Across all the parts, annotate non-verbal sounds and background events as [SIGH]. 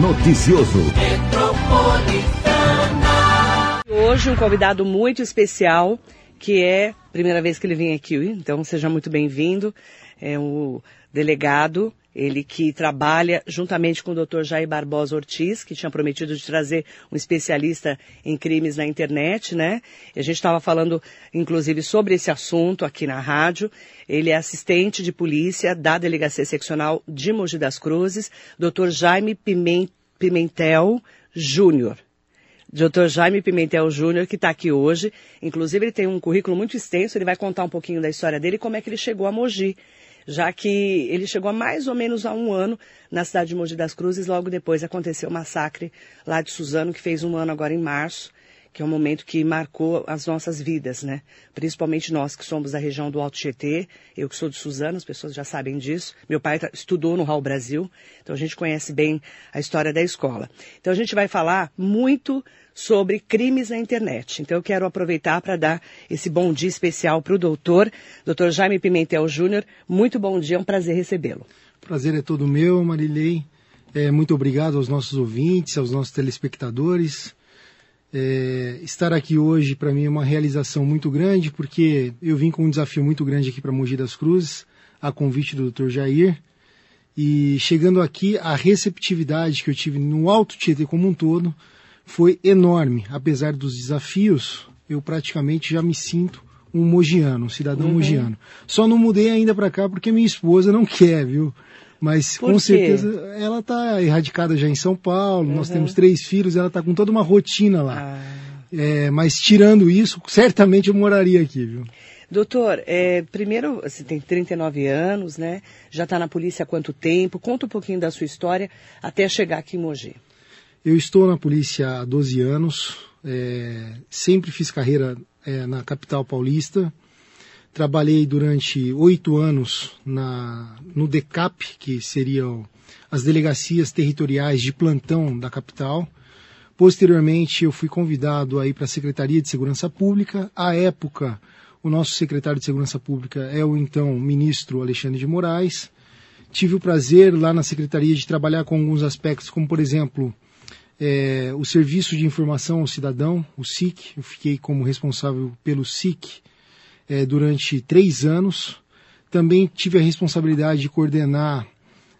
Noticioso. Hoje um convidado muito especial, que é a primeira vez que ele vem aqui, então seja muito bem-vindo. É o delegado ele que trabalha juntamente com o Dr. Jair Barbosa Ortiz, que tinha prometido de trazer um especialista em crimes na internet, né? E a gente estava falando, inclusive, sobre esse assunto aqui na rádio. Ele é assistente de polícia da Delegacia Seccional de Mogi das Cruzes, Dr. Jaime Pimentel Júnior. Dr. Jaime Pimentel Júnior, que está aqui hoje. Inclusive, ele tem um currículo muito extenso, ele vai contar um pouquinho da história dele e como é que ele chegou a Mogi já que ele chegou mais ou menos há um ano na cidade de Mogi das Cruzes, logo depois aconteceu o massacre lá de Suzano, que fez um ano agora em março, que é um momento que marcou as nossas vidas, né? Principalmente nós que somos da região do Alto Tietê, eu que sou de Suzano, as pessoas já sabem disso. Meu pai estudou no Raul Brasil, então a gente conhece bem a história da escola. Então a gente vai falar muito sobre crimes na internet. Então eu quero aproveitar para dar esse bom dia especial para o doutor, doutor Jaime Pimentel Júnior. Muito bom dia, é um prazer recebê-lo. Prazer é todo meu, Marilei. É, muito obrigado aos nossos ouvintes, aos nossos telespectadores. É, estar aqui hoje para mim é uma realização muito grande, porque eu vim com um desafio muito grande aqui para Mogi das Cruzes, a convite do Dr. Jair. E chegando aqui, a receptividade que eu tive no Alto Tietê como um todo, foi enorme. Apesar dos desafios, eu praticamente já me sinto um mogiano, um cidadão uhum. mogiano. Só não mudei ainda para cá porque minha esposa não [LAUGHS] quer, viu? Mas Por com quê? certeza ela está erradicada já em São Paulo, uhum. nós temos três filhos, ela está com toda uma rotina lá. Ah. É, mas tirando isso, certamente eu moraria aqui, viu? Doutor, é, primeiro, você tem 39 anos, né? Já está na polícia há quanto tempo? Conta um pouquinho da sua história até chegar aqui em Mogi. Eu estou na polícia há 12 anos, é, sempre fiz carreira é, na capital paulista. Trabalhei durante oito anos na, no DECAP, que seriam as delegacias territoriais de plantão da capital. Posteriormente, eu fui convidado aí para a Secretaria de Segurança Pública. À época, o nosso secretário de Segurança Pública é o então ministro Alexandre de Moraes. Tive o prazer lá na secretaria de trabalhar com alguns aspectos, como por exemplo, é, o Serviço de Informação ao Cidadão, o SIC. Eu fiquei como responsável pelo SIC é, durante três anos. Também tive a responsabilidade de coordenar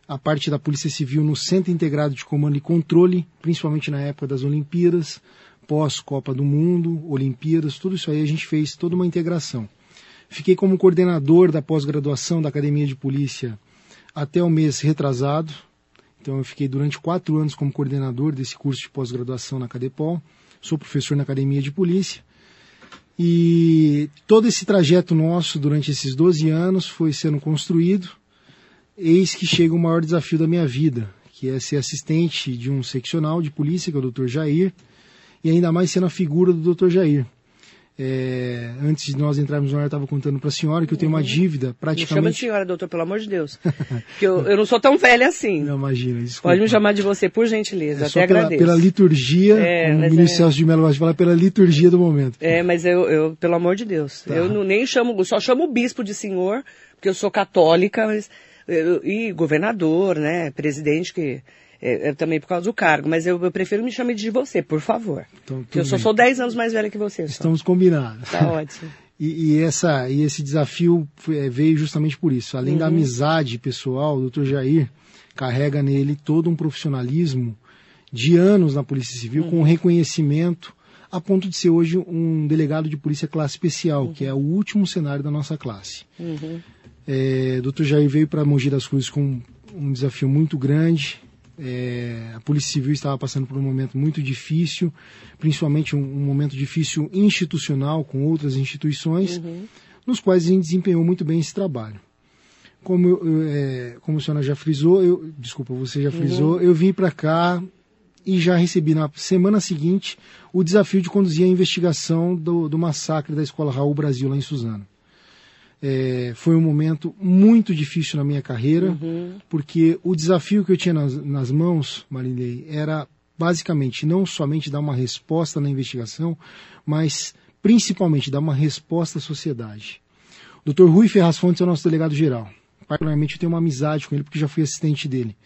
a parte da Polícia Civil no Centro Integrado de Comando e Controle, principalmente na época das Olimpíadas, pós-Copa do Mundo, Olimpíadas, tudo isso aí a gente fez toda uma integração. Fiquei como coordenador da pós-graduação da Academia de Polícia até o mês retrasado, então eu fiquei durante quatro anos como coordenador desse curso de pós-graduação na Cadepol. Sou professor na Academia de Polícia. E todo esse trajeto nosso durante esses 12 anos foi sendo construído. Eis que chega o maior desafio da minha vida, que é ser assistente de um seccional de polícia, que é o Dr. Jair, e ainda mais sendo a figura do Dr. Jair. É, antes de nós entrarmos no ar, eu estava contando para a senhora que eu tenho uma uhum. dívida praticamente. Me chama de senhora, doutor, pelo amor de Deus. [LAUGHS] que eu, eu não sou tão velha assim. Não, imagina, desculpa. Pode me chamar de você, por gentileza, é até pela, agradeço. Pela liturgia, é, o ministro é... Celso de Mello vai falar pela liturgia do momento. É, mas eu, eu pelo amor de Deus, tá. eu não, nem chamo, só chamo o bispo de senhor, porque eu sou católica, mas, eu, e governador, né, presidente que é, é, também por causa do cargo, mas eu, eu, prefiro me chamar de você, por favor. Então, eu só sou 10 anos mais velha que você. Só. Estamos combinados. Tá [LAUGHS] ótimo. e, e, essa, e esse desafio é, veio justamente por isso. Além uhum. da amizade pessoal, o Dr. Jair carrega nele todo um profissionalismo de anos na Polícia Civil, uhum. com reconhecimento, a ponto de ser hoje um delegado de polícia classe especial, uhum. que é o último cenário da nossa classe. Uhum. É, Dr. Jair veio para Mogi das Cruzes com um desafio muito grande, é, a Polícia Civil estava passando por um momento muito difícil, principalmente um, um momento difícil institucional com outras instituições, uhum. nos quais a gente desempenhou muito bem esse trabalho. Como, eu, é, como a senhora já frisou, eu, desculpa, você já frisou, uhum. eu vim para cá e já recebi na semana seguinte o desafio de conduzir a investigação do, do massacre da Escola Raul Brasil lá em Suzano. É, foi um momento muito difícil na minha carreira, uhum. porque o desafio que eu tinha nas, nas mãos, Marilei, era basicamente não somente dar uma resposta na investigação, mas principalmente dar uma resposta à sociedade. O Dr. Rui Ferraz Fontes é o nosso delegado geral. Particularmente eu tenho uma amizade com ele porque já fui assistente dele.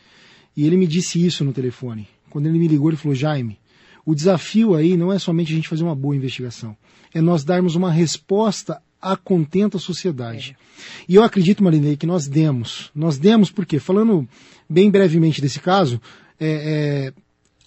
E ele me disse isso no telefone. Quando ele me ligou, ele falou: Jaime, o desafio aí não é somente a gente fazer uma boa investigação, é nós darmos uma resposta a contento à sociedade. É. E eu acredito, Marinei, que nós demos. Nós demos porque, falando bem brevemente desse caso, é, é,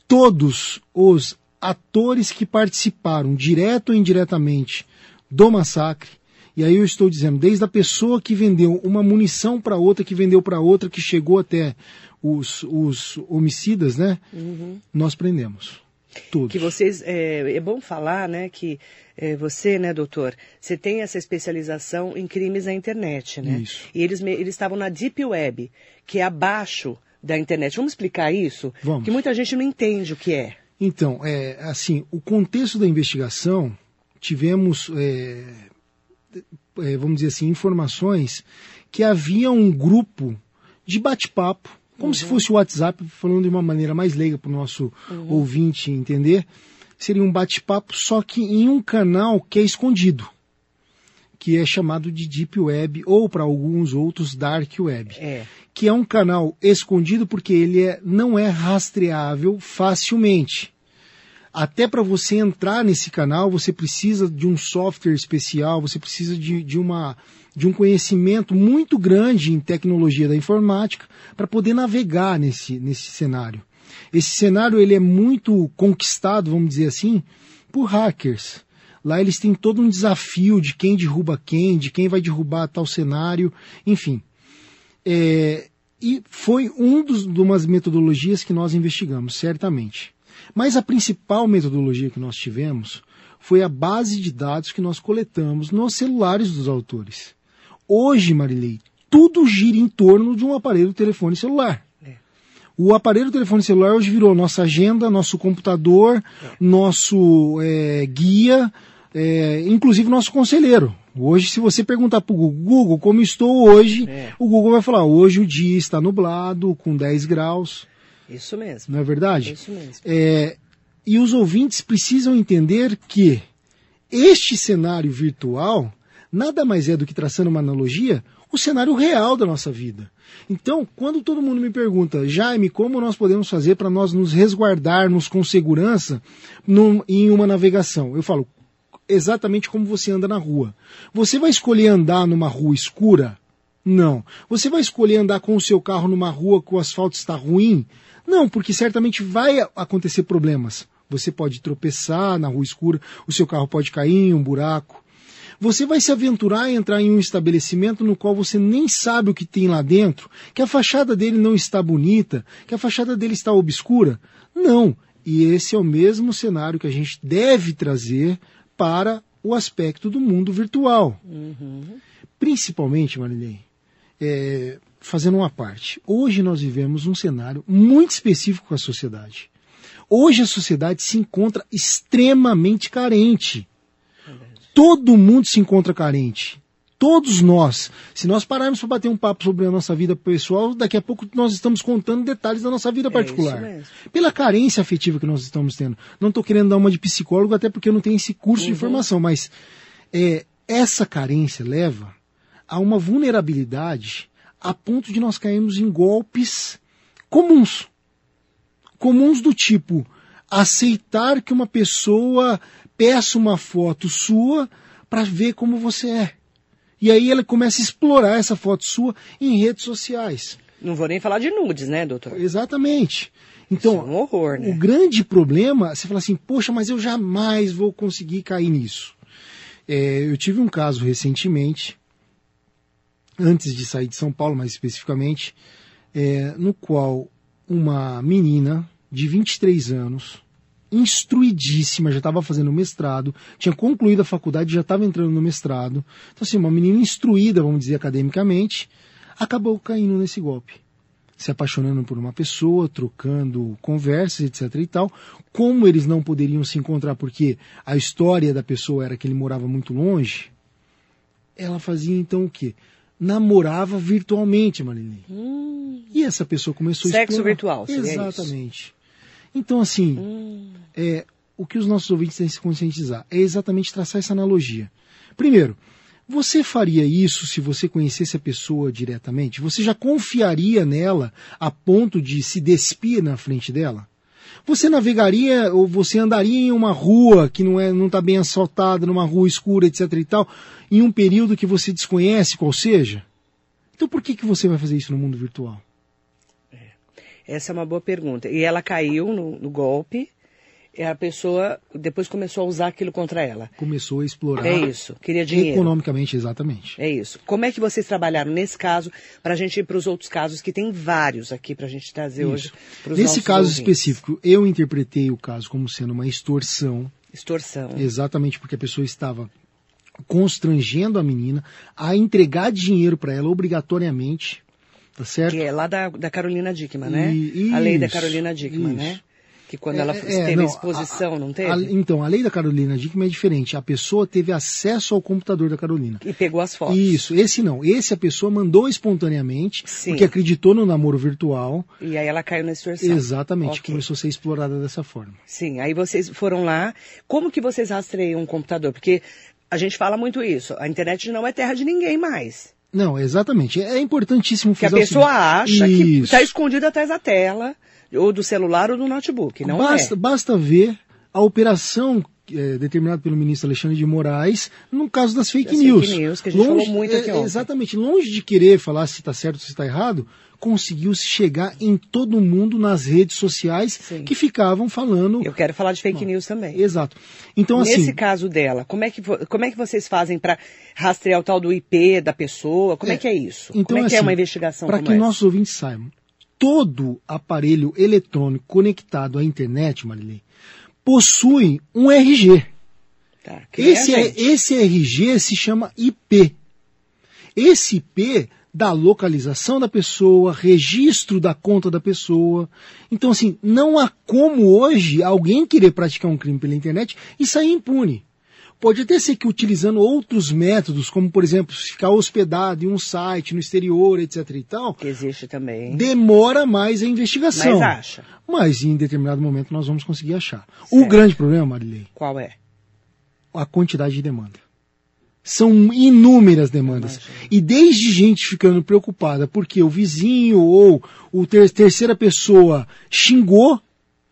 todos os atores que participaram, direto ou indiretamente, do massacre, e aí eu estou dizendo, desde a pessoa que vendeu uma munição para outra, que vendeu para outra, que chegou até os, os homicidas, né? Uhum. Nós prendemos. Todos. Que vocês, é, é bom falar, né, que é, você, né, doutor, você tem essa especialização em crimes na internet, né? Isso. E eles, eles estavam na Deep Web, que é abaixo da internet. Vamos explicar isso? Vamos. Que muita gente não entende o que é. Então, é, assim, o contexto da investigação, tivemos, é, é, vamos dizer assim, informações que havia um grupo de bate-papo como uhum. se fosse o WhatsApp, falando de uma maneira mais leiga para o nosso uhum. ouvinte entender. Seria um bate-papo, só que em um canal que é escondido, que é chamado de Deep Web, ou para alguns outros Dark Web. É. Que é um canal escondido porque ele é, não é rastreável facilmente. Até para você entrar nesse canal, você precisa de um software especial, você precisa de, de uma de um conhecimento muito grande em tecnologia da informática para poder navegar nesse, nesse cenário. Esse cenário ele é muito conquistado, vamos dizer assim, por hackers. Lá eles têm todo um desafio de quem derruba quem, de quem vai derrubar tal cenário, enfim. É, e foi um dos, de umas metodologias que nós investigamos, certamente. Mas a principal metodologia que nós tivemos foi a base de dados que nós coletamos nos celulares dos autores. Hoje, Marilei, tudo gira em torno de um aparelho de telefone celular. É. O aparelho de telefone celular hoje virou nossa agenda, nosso computador, é. nosso é, guia, é, inclusive nosso conselheiro. Hoje, se você perguntar para o Google, Google, como estou hoje, é. o Google vai falar, hoje o dia está nublado, com 10 graus. Isso mesmo. Não é verdade? Isso mesmo. É, e os ouvintes precisam entender que este cenário virtual nada mais é do que traçando uma analogia, o cenário real da nossa vida. Então, quando todo mundo me pergunta, Jaime, como nós podemos fazer para nós nos resguardarmos com segurança num, em uma navegação? Eu falo, exatamente como você anda na rua. Você vai escolher andar numa rua escura? Não. Você vai escolher andar com o seu carro numa rua que o asfalto está ruim? Não, porque certamente vai acontecer problemas. Você pode tropeçar na rua escura, o seu carro pode cair em um buraco. Você vai se aventurar a entrar em um estabelecimento no qual você nem sabe o que tem lá dentro, que a fachada dele não está bonita, que a fachada dele está obscura? Não. E esse é o mesmo cenário que a gente deve trazer para o aspecto do mundo virtual. Uhum. Principalmente, Marilene, é, fazendo uma parte. Hoje nós vivemos um cenário muito específico com a sociedade. Hoje a sociedade se encontra extremamente carente todo mundo se encontra carente. Todos nós. Se nós pararmos para bater um papo sobre a nossa vida pessoal, daqui a pouco nós estamos contando detalhes da nossa vida é particular. Pela carência afetiva que nós estamos tendo. Não estou querendo dar uma de psicólogo, até porque eu não tenho esse curso uhum. de formação, mas é, essa carência leva a uma vulnerabilidade a ponto de nós cairmos em golpes comuns. Comuns do tipo aceitar que uma pessoa peça uma foto sua para ver como você é. E aí ela começa a explorar essa foto sua em redes sociais. Não vou nem falar de nudes, né, doutor? Exatamente. Então, é um horror, né? o grande problema, você fala assim, poxa, mas eu jamais vou conseguir cair nisso. É, eu tive um caso recentemente, antes de sair de São Paulo, mais especificamente, é, no qual uma menina de 23 anos, instruidíssima, já estava fazendo mestrado, tinha concluído a faculdade, já estava entrando no mestrado. Então, assim, uma menina instruída, vamos dizer, academicamente, acabou caindo nesse golpe. Se apaixonando por uma pessoa, trocando conversas, etc e tal. Como eles não poderiam se encontrar porque a história da pessoa era que ele morava muito longe, ela fazia então o quê? Namorava virtualmente, Marilene. Hum. E essa pessoa começou Sexo a Sexo virtual, Exatamente. Isso. Então, assim, hum. é, o que os nossos ouvintes têm que se conscientizar é exatamente traçar essa analogia. Primeiro, Você faria isso se você conhecesse a pessoa diretamente? Você já confiaria nela a ponto de se despir na frente dela? Você navegaria ou você andaria em uma rua que não é não está bem asfaltada, numa rua escura, etc e tal, em um período que você desconhece qual seja? Então por que, que você vai fazer isso no mundo virtual? É. Essa é uma boa pergunta. E ela caiu no, no golpe a pessoa depois começou a usar aquilo contra ela. Começou a explorar. É isso. Queria dinheiro. Economicamente, exatamente. É isso. Como é que vocês trabalharam nesse caso para a gente ir para os outros casos que tem vários aqui para a gente trazer isso. hoje? Nesse caso ouvintes. específico, eu interpretei o caso como sendo uma extorsão. Extorsão. Exatamente porque a pessoa estava constrangendo a menina a entregar dinheiro para ela obrigatoriamente. Tá certo? Que é lá da, da Carolina Dickman, né? E, a lei da Carolina Dickman, isso. né? Que quando é, ela é, teve não, exposição, a, não teve? A, então, a lei da Carolina Dickman é diferente. A pessoa teve acesso ao computador da Carolina. E pegou as fotos. Isso, esse não. Esse a pessoa mandou espontaneamente, Sim. porque acreditou no namoro virtual. E aí ela caiu na extorsão. Exatamente, okay. começou a ser explorada dessa forma. Sim, aí vocês foram lá. Como que vocês rastreiam um computador? Porque a gente fala muito isso. A internet não é terra de ninguém mais. Não, exatamente. É importantíssimo fazer Que a pessoa acha isso. que está escondida atrás da tela ou do celular ou do notebook, não basta, é. Basta ver a operação é, determinada pelo ministro Alexandre de Moraes no caso das fake das news. Fake news, que a gente longe, falou muito aqui é, Exatamente. Longe de querer falar se está certo ou se está errado, conseguiu se chegar em todo mundo nas redes sociais Sim. que ficavam falando. Eu quero falar de fake Não. news também. Exato. Então, Nesse assim, caso dela, como é que, como é que vocês fazem para rastrear o tal do IP da pessoa? Como é, é que é isso? Então, como é que é uma assim, investigação Para que essa? nossos ouvintes saibam, todo aparelho eletrônico conectado à internet, Marilei, possui um RG. Tá, esse, é, esse RG se chama IP. Esse IP dá localização da pessoa, registro da conta da pessoa. Então, assim, não há como hoje alguém querer praticar um crime pela internet e sair impune. Pode até ser que utilizando outros métodos, como por exemplo, ficar hospedado em um site no exterior, etc e tal. Que existe também. Demora mais a investigação. Mas acha. Mas em determinado momento nós vamos conseguir achar. Certo. O grande problema, Marilei. Qual é? A quantidade de demanda. São inúmeras demandas. E desde gente ficando preocupada porque o vizinho ou o ter terceira pessoa xingou,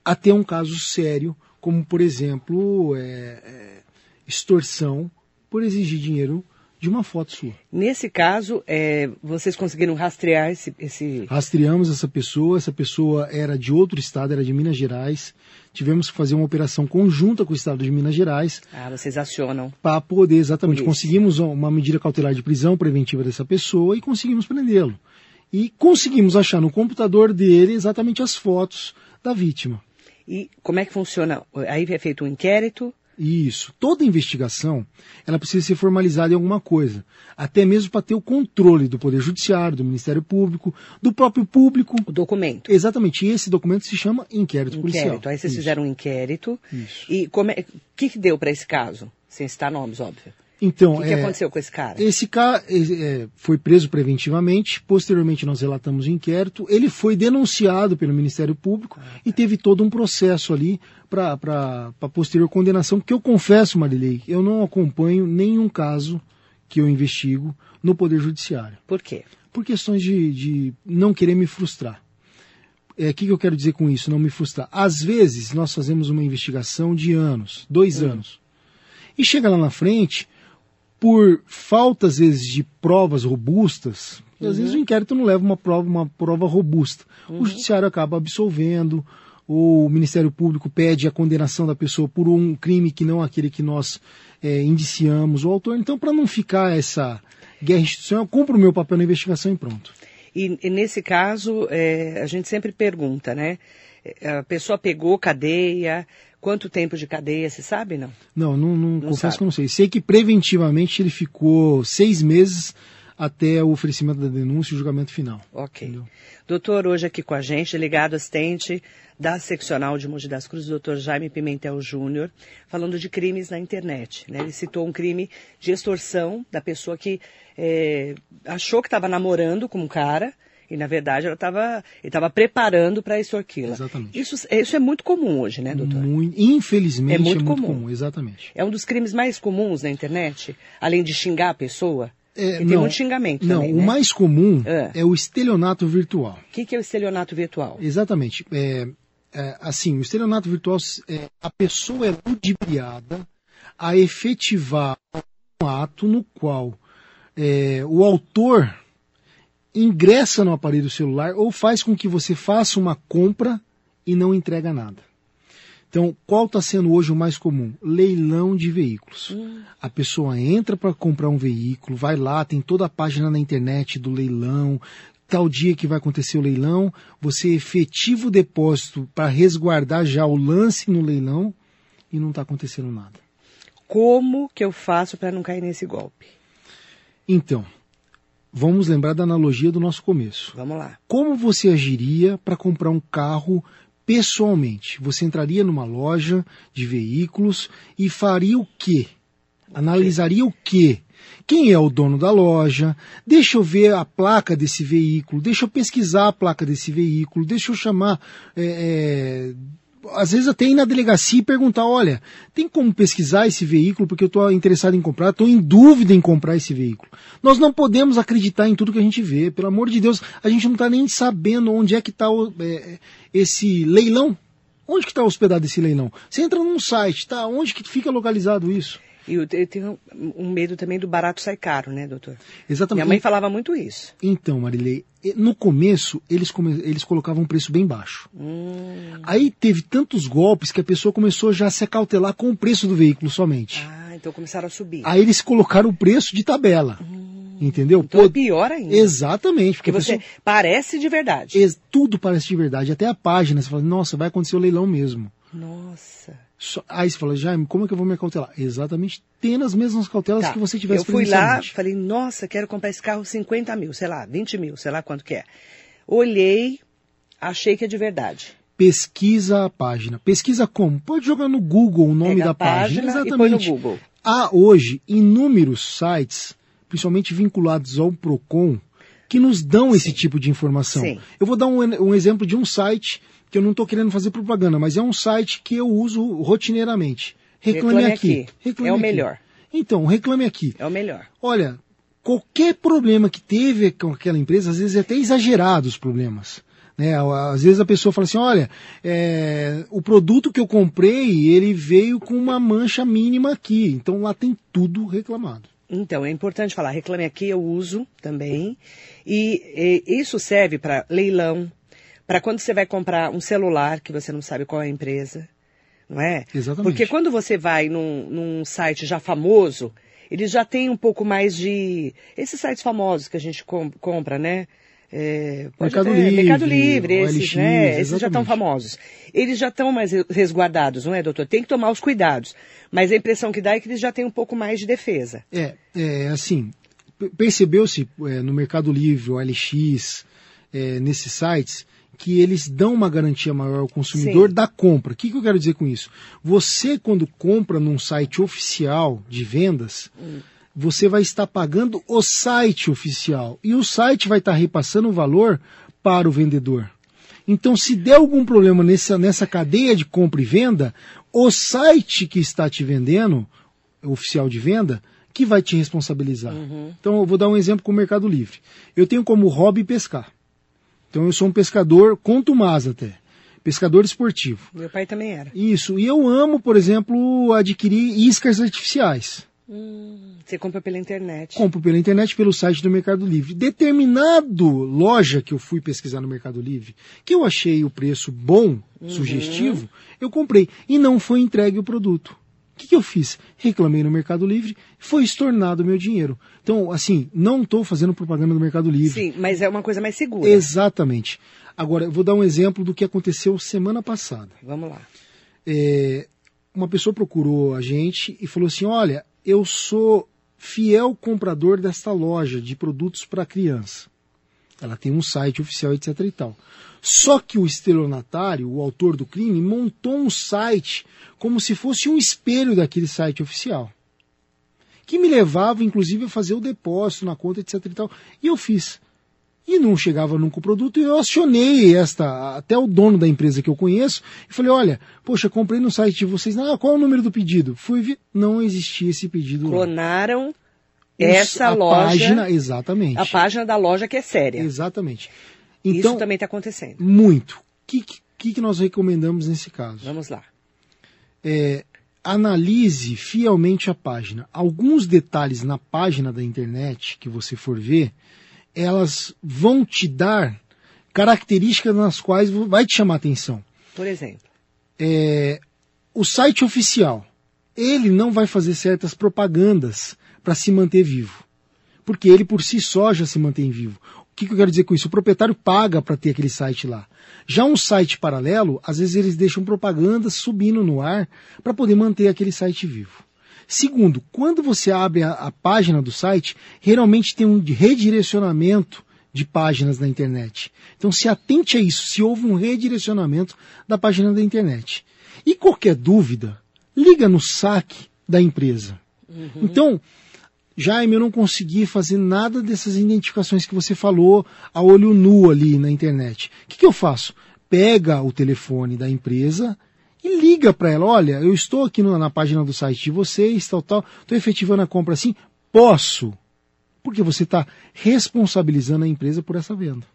até um caso sério, como por exemplo, é, é extorsão por exigir dinheiro de uma foto sua. Nesse caso, é, vocês conseguiram rastrear esse, esse. Rastreamos essa pessoa, essa pessoa era de outro estado, era de Minas Gerais. Tivemos que fazer uma operação conjunta com o estado de Minas Gerais. Ah, vocês acionam. Para poder, exatamente. Conseguimos uma medida cautelar de prisão preventiva dessa pessoa e conseguimos prendê-lo. E conseguimos achar no computador dele exatamente as fotos da vítima. E como é que funciona? Aí é feito um inquérito, isso. Toda investigação, ela precisa ser formalizada em alguma coisa. Até mesmo para ter o controle do Poder Judiciário, do Ministério Público, do próprio público. O documento. Exatamente. E esse documento se chama inquérito, inquérito. policial. Aí vocês Isso. fizeram um inquérito. Isso. E o é, que, que deu para esse caso? Sem citar nomes, óbvio. Então, o que, é, que, aconteceu com esse cara? Esse cara é, foi preso preventivamente, posteriormente nós relatamos o inquérito, ele foi denunciado pelo Ministério Público ah, tá. e teve todo um processo ali para posterior condenação, porque eu confesso, Marilei, eu não acompanho nenhum caso que eu investigo no Poder Judiciário. Por quê? Por questões de, de não querer me frustrar. O é, que, que, eu quero dizer com isso, não me frustrar? Às vezes nós fazemos uma investigação de anos, dois hum. anos, e chega lá na frente por falta, às vezes, de provas robustas, uhum. às vezes o inquérito não leva uma prova, uma prova robusta. Uhum. O judiciário acaba absolvendo, ou o Ministério Público pede a condenação da pessoa por um crime que não aquele que nós é, indiciamos o autor. Então, para não ficar essa guerra institucional, eu cumpro o meu papel na investigação e pronto. E, e nesse caso, é, a gente sempre pergunta, né? A pessoa pegou cadeia, Quanto tempo de cadeia, você sabe, não? Não, não, não, não confesso sabe. que não sei. Sei que preventivamente ele ficou seis meses até o oferecimento da denúncia e o julgamento final. Ok. Entendeu? Doutor, hoje aqui com a gente, delegado assistente da seccional de Mogi das Cruzes, doutor Jaime Pimentel Júnior, falando de crimes na internet. Né? Ele citou um crime de extorsão da pessoa que é, achou que estava namorando com um cara, E na verdade ela estava, estava preparando para extorquí-la. Exatamente. Isso, isso é muito comum hoje, né, doutor? Muito, infelizmente É muito comum. exatamente. É um dos crimes mais comuns na internet, além de xingar a pessoa. É, tem muito xingamento não, também, o né? mais comum É. é. o estelionato virtual. O que, que é o estelionato virtual? Exatamente. É, é, assim, o estelionato virtual, é, a pessoa é ludibriada a efetivar um ato no qual é, o autor ingressa no aparelho celular ou faz com que você faça uma compra e não entrega nada. Então, qual está sendo hoje o mais comum? Leilão de veículos. A pessoa entra para comprar um veículo, vai lá, tem toda a página na internet do leilão, tal dia que vai acontecer o leilão, você efetiva o depósito para resguardar já o lance no leilão e não está acontecendo nada. Como que eu faço para não cair nesse golpe? Então, vamos lembrar da analogia do nosso começo. Vamos lá. Como você agiria para comprar um carro pessoalmente? Você entraria numa loja de veículos e faria o quê? Analisaria o quê? Quem é o dono da loja? Deixa eu ver a placa desse veículo, deixa eu pesquisar a placa desse veículo, deixa eu chamar. é, é, às vezes até ir na delegacia e perguntar, olha, tem como pesquisar esse veículo porque eu estou interessado em comprar, estou em dúvida em comprar esse veículo. Nós não podemos acreditar em tudo que a gente vê, pelo amor de Deus, a gente não está nem sabendo onde é que está esse leilão. Onde que está hospedado esse leilão? Você entra num site, tá? Onde que fica localizado isso? E eu, eu tenho um medo também do barato sai caro, né, doutor? Exatamente. Minha mãe falava muito isso. Então, Marilei, no começo eles, come- eles colocavam um preço bem baixo. Hum. Aí teve tantos golpes que a pessoa começou já a se acautelar com o preço do veículo somente. Ah, então começaram a subir. Aí eles colocaram o preço de tabela. Entendeu? então Pô, é pior ainda. Exatamente, porque, Porque você pessoa- parece de verdade. ex- tudo parece de verdade. Até a página, você fala, nossa, vai acontecer o leilão mesmo. Nossa. Só- aí você fala, Jaime, como é que eu vou me acautelar? Exatamente, tendo as mesmas cautelas Tá. que você tivesse Eu fui lá, falei, nossa, quero comprar esse carro 50 mil, sei lá, 20 mil, sei lá quanto que é. Olhei, achei que é de verdade. Pesquisa a página. Pesquisa como? Pode jogar no Google o nome Pega da página página. e põe no Google. Há hoje inúmeros sites, principalmente vinculados ao PROCON, que nos dão esse tipo de informação. Sim. Eu vou dar um, um exemplo de um site que eu não estou querendo fazer propaganda, mas é um site que eu uso rotineiramente. Reclame, Reclame aqui. Aqui. Reclame É o aqui. melhor. Então, reclame aqui. É o melhor. Olha, qualquer problema que teve com aquela empresa, às vezes é até exagerado os problemas. Né? Às vezes a pessoa fala assim, olha, é, o produto que eu comprei, ele veio com uma mancha mínima aqui. Então lá tem tudo reclamado. Então, é importante falar, reclame aqui, eu uso também. E, e isso serve para leilão, para quando você vai comprar um celular que você não sabe qual é a empresa, não é? Exatamente. Porque quando você vai num, num site já famoso, eles já têm um pouco mais de. Esses sites famosos que a gente com- compra, né? É, Mercado até- Livre, Mercado Livre, esses, OLX, né? Esses já estão famosos. Eles já estão mais resguardados, não é, doutor? Tem que tomar os cuidados. Mas a impressão que dá é que eles já têm um pouco mais de defesa. É, é assim, percebeu-se é, no Mercado Livre, o LX, é, nesses sites, que eles dão uma garantia maior ao consumidor Sim. da compra. O que, que eu quero dizer com isso? Você, quando compra num site oficial de vendas, você vai estar pagando o site oficial. E o site vai estar repassando o valor para o vendedor. Então, se der algum problema nessa, nessa cadeia de compra e venda, o site que está te vendendo, oficial de venda, que vai te responsabilizar. Então, eu vou dar um exemplo com o Mercado Livre. Eu tenho como hobby pescar. Então, eu sou um pescador contumaz até. Pescador esportivo. Meu pai também era. Isso. E eu amo, por exemplo, adquirir iscas artificiais. Você compra pela internet. Compro pela internet, pelo site do Mercado Livre. Determinado loja que eu fui pesquisar no Mercado Livre, que eu achei o preço bom, sugestivo, eu comprei. E não foi entregue o produto. O que, que eu fiz? Reclamei no Mercado Livre, foi estornado o meu dinheiro. Então, assim, não estou fazendo propaganda do Mercado Livre. Sim, mas é uma coisa mais segura. Exatamente. Agora, eu vou dar um exemplo do que aconteceu semana passada. Vamos lá. É, uma pessoa procurou a gente e falou assim: Olha, eu sou fiel comprador desta loja de produtos para criança. Ela tem um site oficial, etc. e tal. Só que o estelionatário, o autor do crime, montou um site como se fosse um espelho daquele site oficial. Que me levava, inclusive, a fazer o depósito na conta, etc. e tal. E eu fiz. e não chegava nunca o produto, e eu acionei esta, até o dono da empresa que eu conheço, e falei, olha, poxa, comprei no site de vocês, ah, qual é o número do pedido? Fui ver, não existia esse pedido Clonaram lá. essa a loja. página, exatamente. A página da loja que é séria. Exatamente. Então, Isso também está acontecendo. Muito. O que, que, que nós recomendamos nesse caso? Vamos lá. É, analise fielmente a página. Alguns detalhes na página da internet que você for ver, elas vão te dar características nas quais vai te chamar atenção. Por exemplo? É, o site oficial, ele não vai fazer certas propagandas para se manter vivo. Porque ele por si só já se mantém vivo. O que, que eu quero dizer com isso? O proprietário paga para ter aquele site lá. Já um site paralelo, às vezes eles deixam propagandas subindo no ar para poder manter aquele site vivo. Segundo, quando você abre a, a página do site, geralmente tem um redirecionamento de páginas na internet. Então se atente a isso, se houve um redirecionamento da página da internet. E qualquer dúvida, liga no saque da empresa. Uhum. Então, Jaime, eu não consegui fazer nada dessas identificações que você falou a olho nu ali na internet. O que, que eu faço? Pega o telefone da empresa e liga para ela, olha, eu estou aqui na página do site de vocês, tal, tal, estou efetivando a compra assim, posso? Porque você está responsabilizando a empresa por essa venda.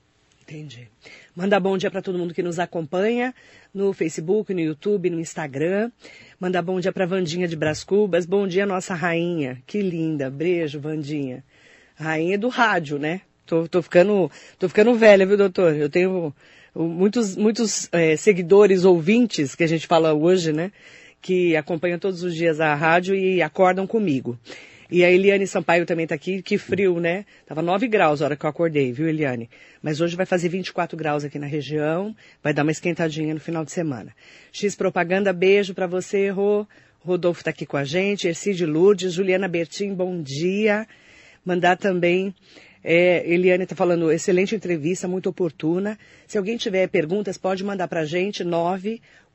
Entendi. Manda bom dia para todo mundo que nos acompanha no Facebook, no YouTube, no Instagram. Manda bom dia para Vandinha de Bras Cubas. Bom dia, nossa rainha. Que linda. Beijo, Vandinha. Rainha do rádio, né? Tô, tô, ficando, tô ficando velha, viu, doutor? Eu tenho muitos, muitos é, seguidores, ouvintes, que a gente fala hoje, né? Que acompanham todos os dias a rádio e acordam comigo. E a Eliane Sampaio também está aqui, que frio, né? Tava 9 graus a hora que eu acordei, viu, Eliane? Mas hoje vai fazer 24 graus aqui na região, vai dar uma esquentadinha no final de semana. X Propaganda, beijo para você, Rô. Rodolfo está aqui com a gente, Ercide Lourdes, Juliana Bertin, bom dia. Mandar também é, Eliane está falando, excelente entrevista, muito oportuna. Se alguém tiver perguntas, pode mandar para a gente,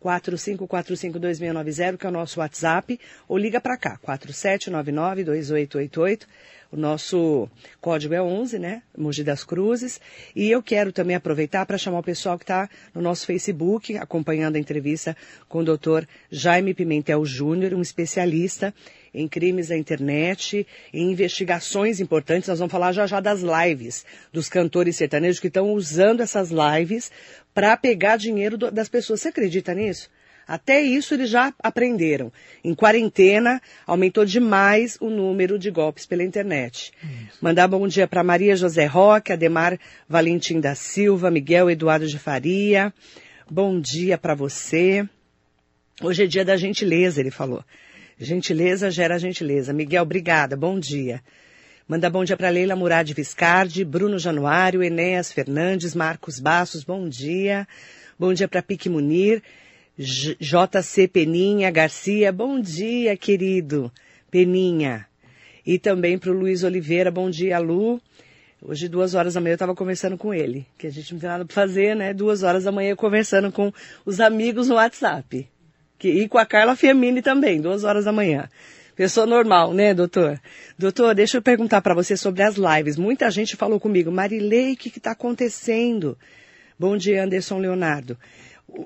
945452690, que é o nosso WhatsApp, ou liga para cá, 47992888. O nosso código é 11, né? Mogi das Cruzes. E eu quero também aproveitar para chamar o pessoal que está no nosso Facebook, acompanhando a entrevista com o doutor Jaime Pimentel Júnior, um especialista em crimes da internet, em investigações importantes. Nós vamos falar já já das lives dos cantores sertanejos que estão usando essas lives para pegar dinheiro do, das pessoas. Você acredita nisso? Até isso eles já aprenderam. Em quarentena, aumentou demais o número de golpes pela internet. Isso. Mandar bom dia para Maria José Roque, Ademar Valentim da Silva, Miguel Eduardo de Faria. Bom dia para você. Hoje é dia da gentileza, ele falou. Gentileza gera gentileza. Miguel, obrigada. Bom dia. Manda bom dia para Leila Murad Viscardi, Bruno Januário, Enéas Fernandes, Marcos Bassos, bom dia. Bom dia para Pique Munir, JC Peninha Garcia, bom dia, querido. Peninha. E também para o Luiz Oliveira, bom dia, Lu. Hoje, duas horas da manhã, eu estava conversando com ele, que a gente não tem nada para fazer, né? Duas horas da manhã conversando com os amigos no WhatsApp. Que, e com a Carla Fiamini também, duas horas da manhã. Pessoa normal, né, doutor? Doutor, deixa eu perguntar para você sobre as lives. Muita gente falou comigo, Marilei, o que está acontecendo? Bom dia, Anderson Leonardo.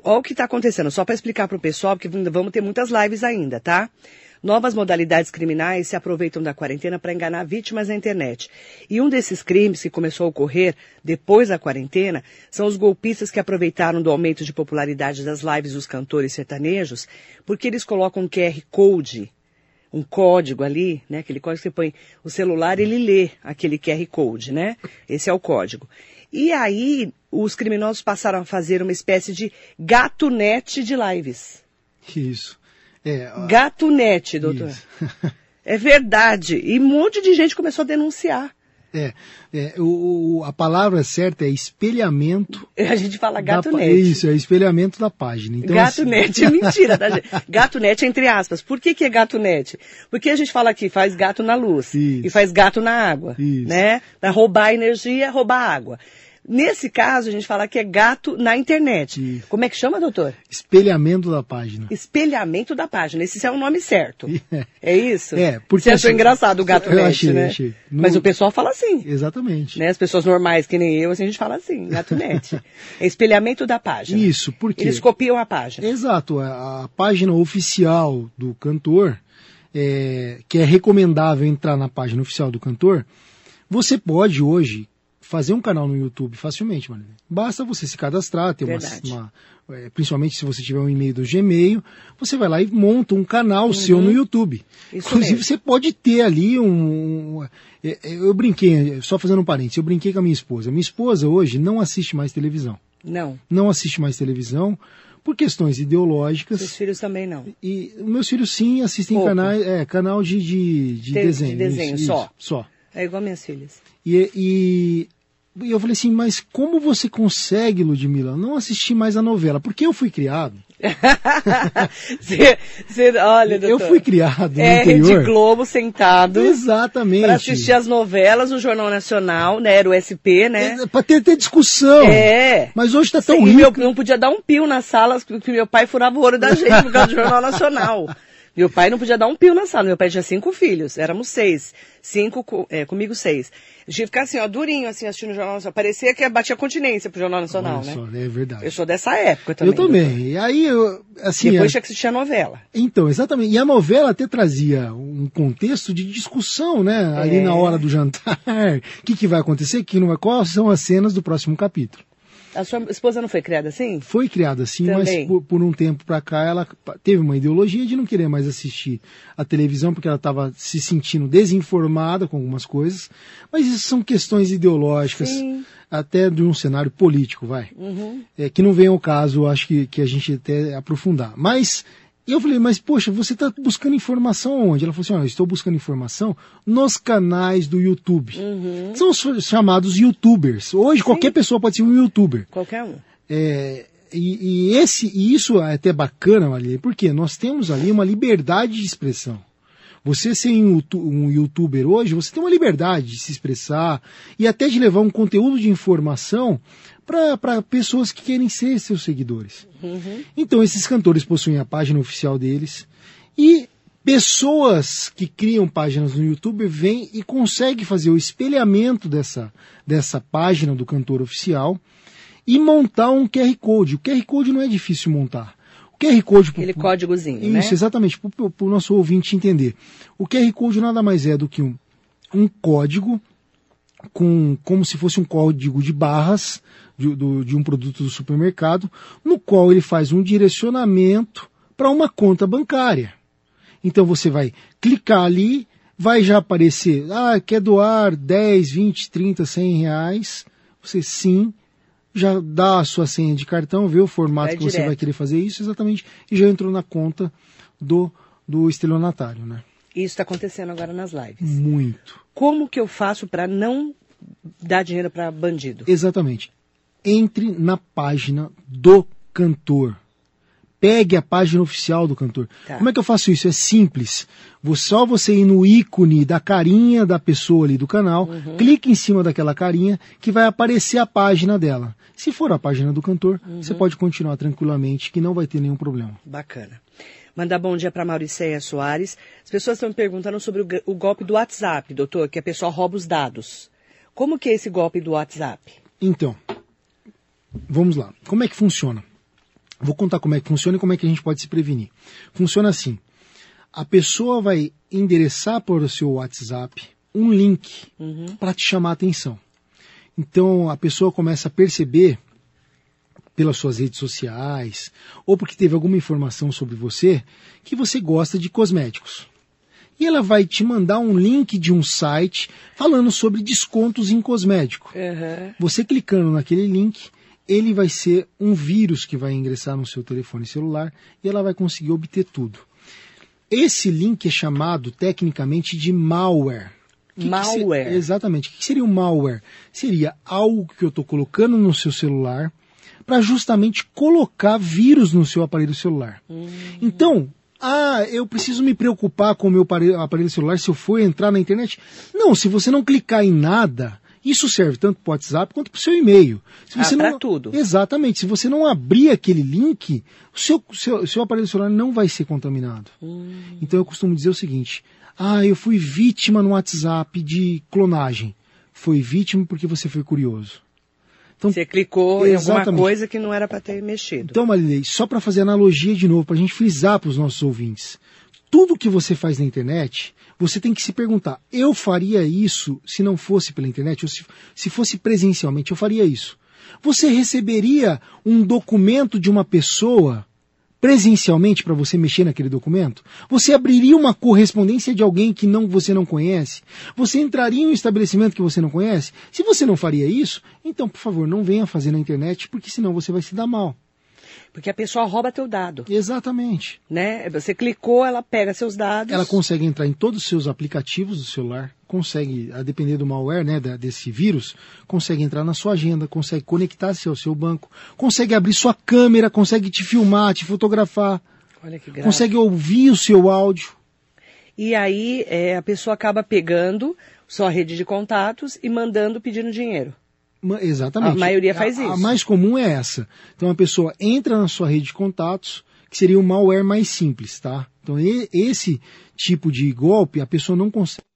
Olha o que está acontecendo, só para explicar para o pessoal, porque vamos ter muitas lives ainda, tá? Novas modalidades criminais se aproveitam da quarentena para enganar vítimas na internet. E um desses crimes que começou a ocorrer depois da quarentena são os golpistas que aproveitaram do aumento de popularidade das lives dos cantores sertanejos, porque eles colocam um QR Code, um código ali, né? Aquele código que você põe o celular, ele lê aquele QR Code, né? Esse é o código. E aí, os criminosos passaram a fazer uma espécie de gatunete de lives. Isso. É, Gatunete, doutor. é verdade. E um monte de gente começou a denunciar. É, é o, a palavra certa é espelhamento. [LAUGHS] A gente fala gatunete. Isso, é espelhamento da página. Então, gatunete assim... [LAUGHS] é mentira, tá, gente? Gatunete entre aspas. Por que, que é gatunete? Porque a gente fala aqui, faz gato na luz. Isso. E faz gato na água. Isso. Né? Para roubar energia, roubar água. Nesse caso, a gente fala que é gato na internet. Isso. Como é que chama, doutor? Espelhamento da página. Espelhamento da página. Esse é o nome certo. [LAUGHS] É isso? É, porque Você achou assim, engraçado o gato eu net, achei, né? achei. No- Mas o pessoal fala assim. Exatamente. Né? As pessoas normais, que nem eu, assim, a gente fala assim, gato net. [LAUGHS] É espelhamento da página. Isso, porque Eles copiam a página. Exato, a, a página oficial do cantor, é, que é recomendável entrar na página oficial do cantor, você pode hoje fazer um canal no YouTube facilmente, Marília. Basta você se cadastrar, ter uma, uma- é, principalmente se você tiver um e-mail do Gmail, você vai lá e monta um Uhum. canal seu no YouTube. Isso Inclusive mesmo. você pode ter ali um, é, é, eu brinquei, só fazendo um parênteses, eu brinquei com a minha esposa. Minha esposa hoje não assiste mais televisão. Não. Não assiste mais televisão por questões ideológicas. Seus filhos também não. E meus filhos sim assistem Pouco. canais, é, canal de, de, de De- de desenho. desenho, isso, só. isso, só. É igual minhas filhas. E, e, e eu falei assim, mas como você consegue, Ludmilla, não assistir mais a novela? Porque eu fui criado. [LAUGHS] Cê- cê- olha, doutor. Eu fui criado no é interior. Rede Globo sentado Exatamente. para assistir as novelas, o Jornal Nacional, né? Era o SP, né? É, pra ter, ter discussão. É. Mas hoje tá tão meu, rico. não podia dar um pio na sala, porque meu pai furava o olho da gente por causa do Jornal Nacional. Meu pai não podia dar um pio na sala. Meu pai tinha cinco filhos, éramos seis. Cinco, co- é, comigo seis. A gente ia ficar assim, ó, durinho, assim, assistindo o Jornal Nacional. Parecia que batia continência pro Jornal Nacional, né? só, é verdade. Eu sou dessa época também. Eu também. doutor. E aí, eu, assim, Depois é- tinha que assistir a novela. Então, exatamente. E a novela até trazia um contexto de discussão, né? Ali É. na hora do jantar. [LAUGHS] O que, que vai acontecer, que não vai. Quais são as cenas do próximo capítulo? A sua esposa não foi criada assim? Foi criada assim, Também. mas por, por um tempo pra cá ela teve uma ideologia de não querer mais assistir a televisão porque ela estava se sentindo desinformada com algumas coisas. Mas isso são questões ideológicas, Sim. até de um cenário político, vai. Uhum. É, que não vem ao caso, acho que, que a gente até aprofundar. Mas eu falei, mas poxa, você está buscando informação onde? Ela falou assim, eu estou buscando informação nos canais do YouTube. Uhum. São os chamados YouTubers. Hoje qualquer pessoa pode ser um YouTuber. Qualquer um. É, e, e esse, e isso é até bacana, Maria, porque nós temos ali uma liberdade de expressão. Você ser um youtuber hoje, você tem uma liberdade de se expressar e até de levar um conteúdo de informação para pessoas que querem ser seus seguidores. Então, esses cantores possuem a página oficial deles e pessoas que criam páginas no YouTube vêm e conseguem fazer o espelhamento dessa, dessa página do cantor oficial e montar um QR Code. O QR Code não é difícil montar. O QR Code... Aquele códigozinho, né? Isso, exatamente, para o nosso ouvinte entender. O QR Code nada mais é do que um, um código com como se fosse um código de barras de, do- de um produto do supermercado, no qual ele faz um direcionamento para uma conta bancária. Então você vai clicar ali, vai já aparecer, ah, quer doar 10, 20, 30, 100 reais. Você sim, já dá a sua senha de cartão, vê o formato Vai que você direto. vai querer fazer isso exatamente, e já entrou na conta do, do estelionatário, né? Isso está acontecendo agora nas lives. Muito. Como que eu faço para não dar dinheiro para bandido? Exatamente. Entre na página do cantor. Pegue a página oficial do cantor. Tá. Como é que eu faço isso? É simples. Vou só você ir no ícone da carinha da pessoa ali do canal, clique em cima daquela carinha que vai aparecer a página dela. Se for a página do cantor, você pode continuar tranquilamente que não vai ter nenhum problema. Bacana. Mandar bom dia para Mauricéia Soares. As pessoas estão me perguntando sobre o, o golpe do WhatsApp, doutor, que a pessoa rouba os dados. Como que é esse golpe do WhatsApp? Então, vamos lá. Como é que funciona? Vou contar como é que funciona e como é que a gente pode se prevenir. Funciona assim: a pessoa vai endereçar para o seu WhatsApp um link para te chamar a atenção. Então a pessoa começa a perceber pelas suas redes sociais ou porque teve alguma informação sobre você que você gosta de cosméticos. E ela vai te mandar um link de um site falando sobre descontos em cosmético. Você clicando naquele link, ele vai ser um vírus que vai ingressar no seu telefone celular e ela vai conseguir obter tudo. Esse link é chamado tecnicamente de malware. Que que se- Malware. exatamente. O que seria um malware? Seria algo que eu estou colocando no seu celular para justamente colocar vírus no seu aparelho celular. Então, ah, eu preciso me preocupar com o meu aparelho, aparelho celular se eu for entrar na internet? Não, se você não clicar em nada Isso serve tanto para o WhatsApp quanto para o seu e-mail. Se você ah, para tudo. Exatamente. Se você não abrir aquele link, o seu, seu, seu aparelho celular não vai ser contaminado. Hum. Então eu costumo dizer o seguinte: ah, eu fui vítima no WhatsApp de clonagem. Foi vítima porque você foi curioso. Então, você clicou exatamente. em alguma coisa que não era para ter mexido. Então, Marilei, só para fazer analogia de novo, para a gente frisar para os nossos ouvintes. Tudo que você faz na internet, você tem que se perguntar: eu faria isso se não fosse pela internet? Ou se, se fosse presencialmente, eu faria isso? Você receberia um documento de uma pessoa presencialmente para você mexer naquele documento? Você abriria uma correspondência de alguém que não você não conhece? Você entraria em um estabelecimento que você não conhece? Se você não faria isso, então, por favor, não venha fazer na internet, porque senão você vai se dar mal. Porque a pessoa rouba teu dado. Exatamente. Né? Você clicou, ela pega seus dados. Ela consegue entrar em todos os seus aplicativos do celular, consegue, a depender do malware, né, desse vírus, consegue entrar na sua agenda, consegue conectar-se ao seu banco, consegue abrir sua câmera, consegue te filmar, te fotografar. Olha que grave. Consegue ouvir o seu áudio. E aí é, a pessoa acaba pegando sua rede de contatos e mandando pedindo dinheiro. Exatamente. A maioria faz a, isso. A mais comum é essa. Então a pessoa entra na sua rede de contatos, que seria o malware mais simples, tá? Então e, esse tipo de golpe a pessoa não consegue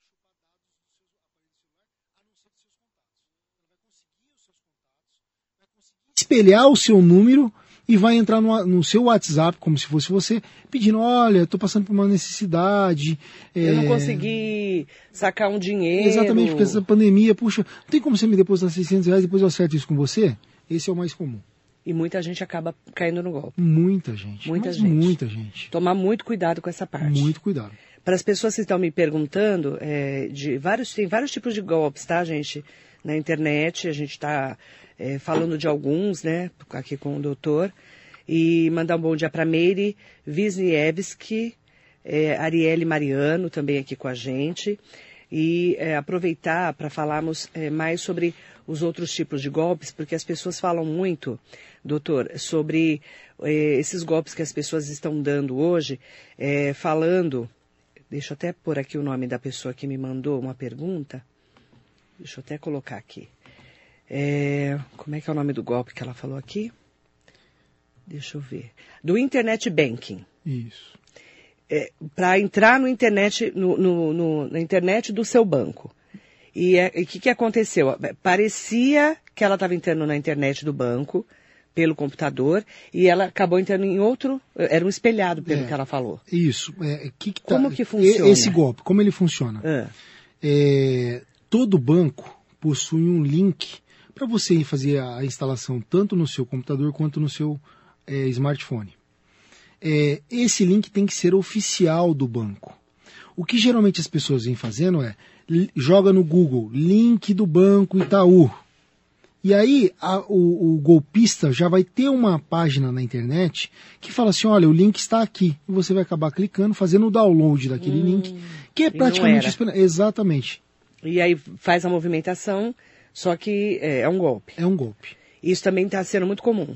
espelhar o seu número e vai entrar no, no, seu WhatsApp, como se fosse você, pedindo, olha, estou passando por uma necessidade. Eu é... não consegui sacar um dinheiro. Exatamente, porque essa pandemia, puxa, não tem como você me depositar 600 reais e depois eu acerto isso com você? Esse é o mais comum. E muita gente acaba caindo no golpe. Muita gente. Muita gente. Muita gente. Tomar muito cuidado com essa parte. Muito cuidado. Para as pessoas que estão me perguntando, é, de vários, tem vários tipos de golpes, tá, gente? Na internet, a gente está é, falando de alguns, né, aqui com o doutor, e mandar um bom dia para Meire Wisniewski, é, Arielle Mariano também aqui com a gente, e é, aproveitar para falarmos é, mais sobre os outros tipos de golpes, porque as pessoas falam muito, doutor, sobre é, esses golpes que as pessoas estão dando hoje, é, falando, deixa eu até pôr aqui o nome da pessoa que me mandou uma pergunta, deixa eu até colocar aqui. É, como é que é o nome do golpe que ela falou aqui? Deixa eu ver. Do Internet Banking. Isso. É, Para entrar no internet, no, no, no, na internet do seu banco. E o é, que, que aconteceu? Parecia que ela estava entrando na internet do banco pelo computador e ela acabou entrando em outro, era um espelhado pelo é, que ela falou. Isso. É, que que tá, como que funciona? Esse golpe, como ele funciona? Ah. É, todo banco possui um link para você fazer a instalação tanto no seu computador quanto no seu é, smartphone. É, esse link tem que ser oficial do banco. O que geralmente as pessoas vêm fazendo é joga no Google link do banco Itaú. E aí a, o, o, golpista já vai ter uma página na internet que fala assim, olha, o link está aqui. E você vai acabar clicando, fazendo o download daquele hum, link, que é praticamente... Exatamente. E aí faz a movimentação só que é, é um golpe. É um golpe. Isso também está sendo muito comum.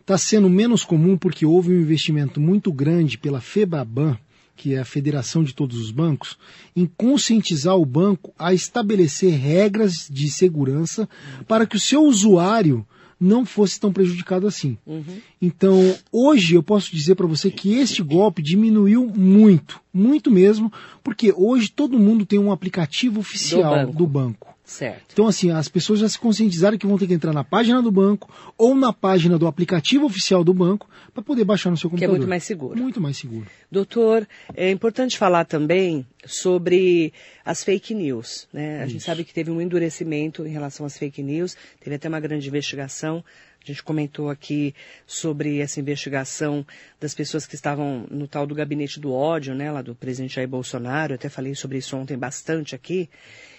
Está sendo menos comum porque houve um investimento muito grande pela FEBABAN, que é a Federação de Todos os Bancos, em conscientizar o banco a estabelecer regras de segurança para que o seu usuário não fosse tão prejudicado assim. Uhum. Então, hoje eu posso dizer para você que este golpe diminuiu muito, muito mesmo, porque hoje todo mundo tem um aplicativo oficial do banco. Do banco. Certo. Então, assim, as pessoas já se conscientizaram que vão ter que entrar na página do banco ou na página do aplicativo oficial do banco para poder baixar no seu computador. Que é muito mais seguro. Muito mais seguro. Doutor, é importante falar também sobre as fake news. Né? A Isso. gente sabe que teve um endurecimento em relação às fake news, teve até uma grande investigação. A gente comentou aqui sobre essa investigação das pessoas que estavam no tal do gabinete do ódio, né, lá do presidente Jair Bolsonaro. Eu até falei sobre isso ontem bastante aqui.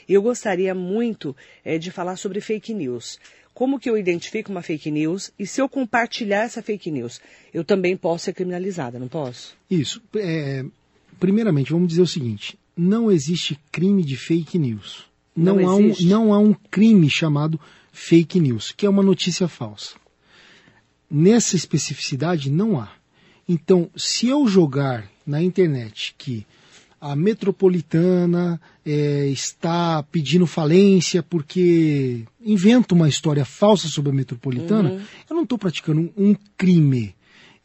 Eu gostaria muito é, de falar sobre fake news. Como que eu identifico uma fake news e se eu compartilhar essa fake news, eu também posso ser criminalizada, não posso? Isso. É, primeiramente, vamos dizer o seguinte: não existe crime de fake news. Não, não, há um, não há um crime chamado fake news, que é uma notícia falsa. Nessa especificidade, não há. Então, se eu jogar na internet que a metropolitana é, está pedindo falência porque inventa uma história falsa sobre a metropolitana, uhum. eu não estou praticando um, crime.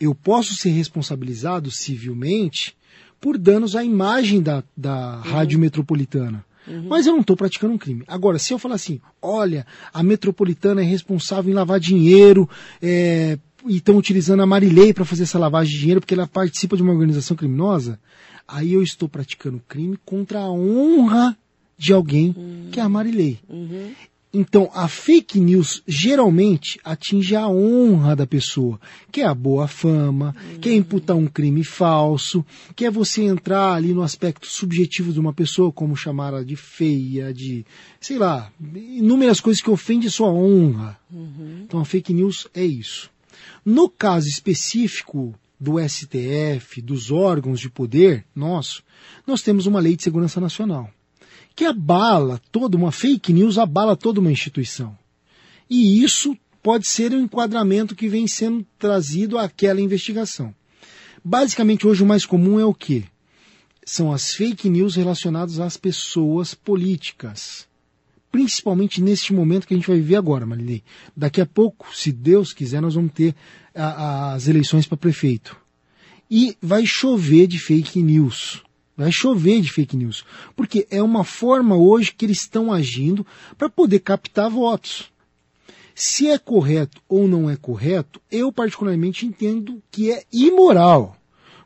Eu posso ser responsabilizado civilmente por danos à imagem da, da uhum. rádio metropolitana. Uhum. Mas eu não estou praticando um crime. Agora, se eu falar assim, olha, a metropolitana é responsável em lavar dinheiro, é, e estão utilizando a Marilei para fazer essa lavagem de dinheiro porque ela participa de uma organização criminosa, aí eu estou praticando crime contra a honra de alguém uhum. que é a Marilei. Uhum. Então, a fake news geralmente atinge a honra da pessoa, que é a boa fama, uhum. que é imputar um crime falso, que é você entrar ali no aspecto subjetivo de uma pessoa, como chamar ela de feia, de, sei lá, inúmeras coisas que ofendem sua honra. Uhum. Então, a fake news é isso. No caso específico do STF, dos órgãos de poder nosso, nós temos uma lei de segurança nacional que abala toda uma fake news, abala toda uma instituição. E isso pode ser um enquadramento que vem sendo trazido àquela investigação. Basicamente, hoje o mais comum é o quê? São as fake news relacionadas às pessoas políticas. Principalmente neste momento que a gente vai viver agora, Marilei. Daqui a pouco, se Deus quiser, nós vamos ter a, as eleições para prefeito. E vai chover de fake news. Vai chover de fake news. Porque é uma forma hoje que eles estão agindo para poder captar votos. Se é correto ou não é correto, eu particularmente entendo que é imoral.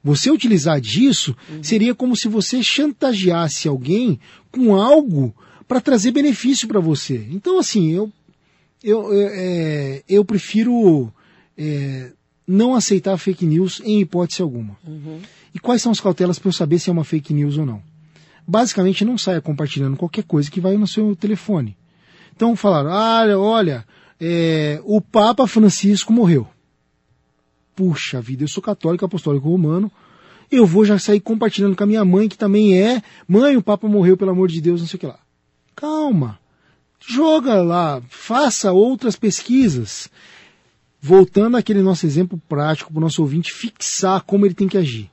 Você utilizar disso uhum. seria como se você chantageasse alguém com algo para trazer benefício para você. Então, assim, eu, eu, é, eu prefiro é, não aceitar fake news em hipótese alguma. Uhum. E quais são as cautelas para eu saber se é uma fake news ou não? Basicamente, não saia compartilhando qualquer coisa que vai no seu telefone. Então falaram, ah, olha, é, o Papa Francisco morreu. Puxa vida, eu sou católico apostólico romano, eu vou já sair compartilhando com a minha mãe, que também é, mãe, o Papa morreu, pelo amor de Deus, não sei o que lá. Calma, joga lá, faça outras pesquisas. Voltando àquele nosso exemplo prático para o nosso ouvinte fixar como ele tem que agir.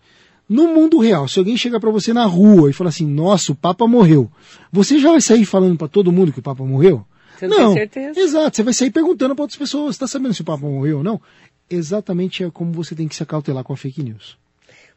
No mundo real, se alguém chegar para você na rua e falar assim, nossa, o Papa morreu, você já vai sair falando para todo mundo que o Papa morreu? Você não, não certeza? Exato, você vai sair perguntando para outras pessoas, está sabendo se o Papa morreu ou não? Exatamente é como você tem que se acautelar com a fake news.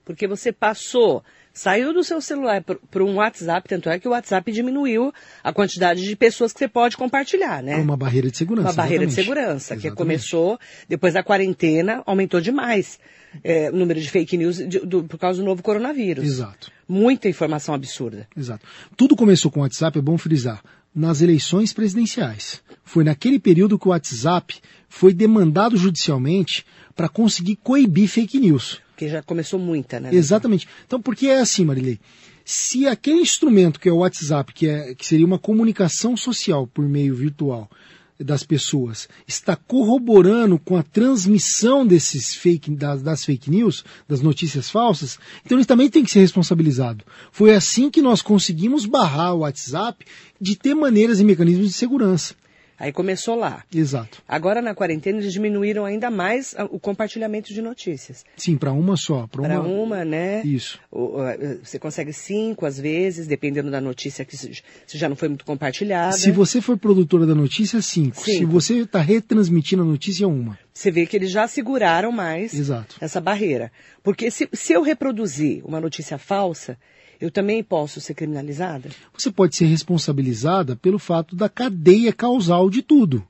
Porque você passou saiu do seu celular para um WhatsApp, tanto é que o WhatsApp diminuiu a quantidade de pessoas que você pode compartilhar, né? Uma barreira de segurança. Uma barreira exatamente. de segurança, exatamente. que começou depois da quarentena, aumentou demais é, o número de fake news de, do, por causa do novo coronavírus. Exato. Muita informação absurda. Exato. Tudo começou com o WhatsApp, é bom frisar, nas eleições presidenciais. Foi naquele período que o WhatsApp foi demandado judicialmente para conseguir coibir fake news. Porque já começou muita, né? Exatamente. Então, porque é assim, Marilei. Se aquele instrumento que é o WhatsApp, que, é, que seria uma comunicação social por meio virtual, das pessoas está corroborando com a transmissão desses fake, das, das, fake news, das notícias falsas, então ele também tem que ser responsabilizado. Foi assim que nós conseguimos barrar o WhatsApp de ter maneiras e mecanismos de segurança. Aí começou lá. Exato. Agora na quarentena eles diminuíram ainda mais o compartilhamento de notícias. Sim, para uma só. Para uma... uma, né? Isso. Você consegue cinco às vezes, dependendo da notícia que se já não foi muito compartilhada. Se você for produtora da notícia, cinco. cinco. Se você está retransmitindo a notícia, uma. Você vê que eles já seguraram mais Exato. essa barreira. Porque se, se eu reproduzir uma notícia falsa, eu também posso ser criminalizada? Você pode ser responsabilizada pelo fato da cadeia causal de tudo.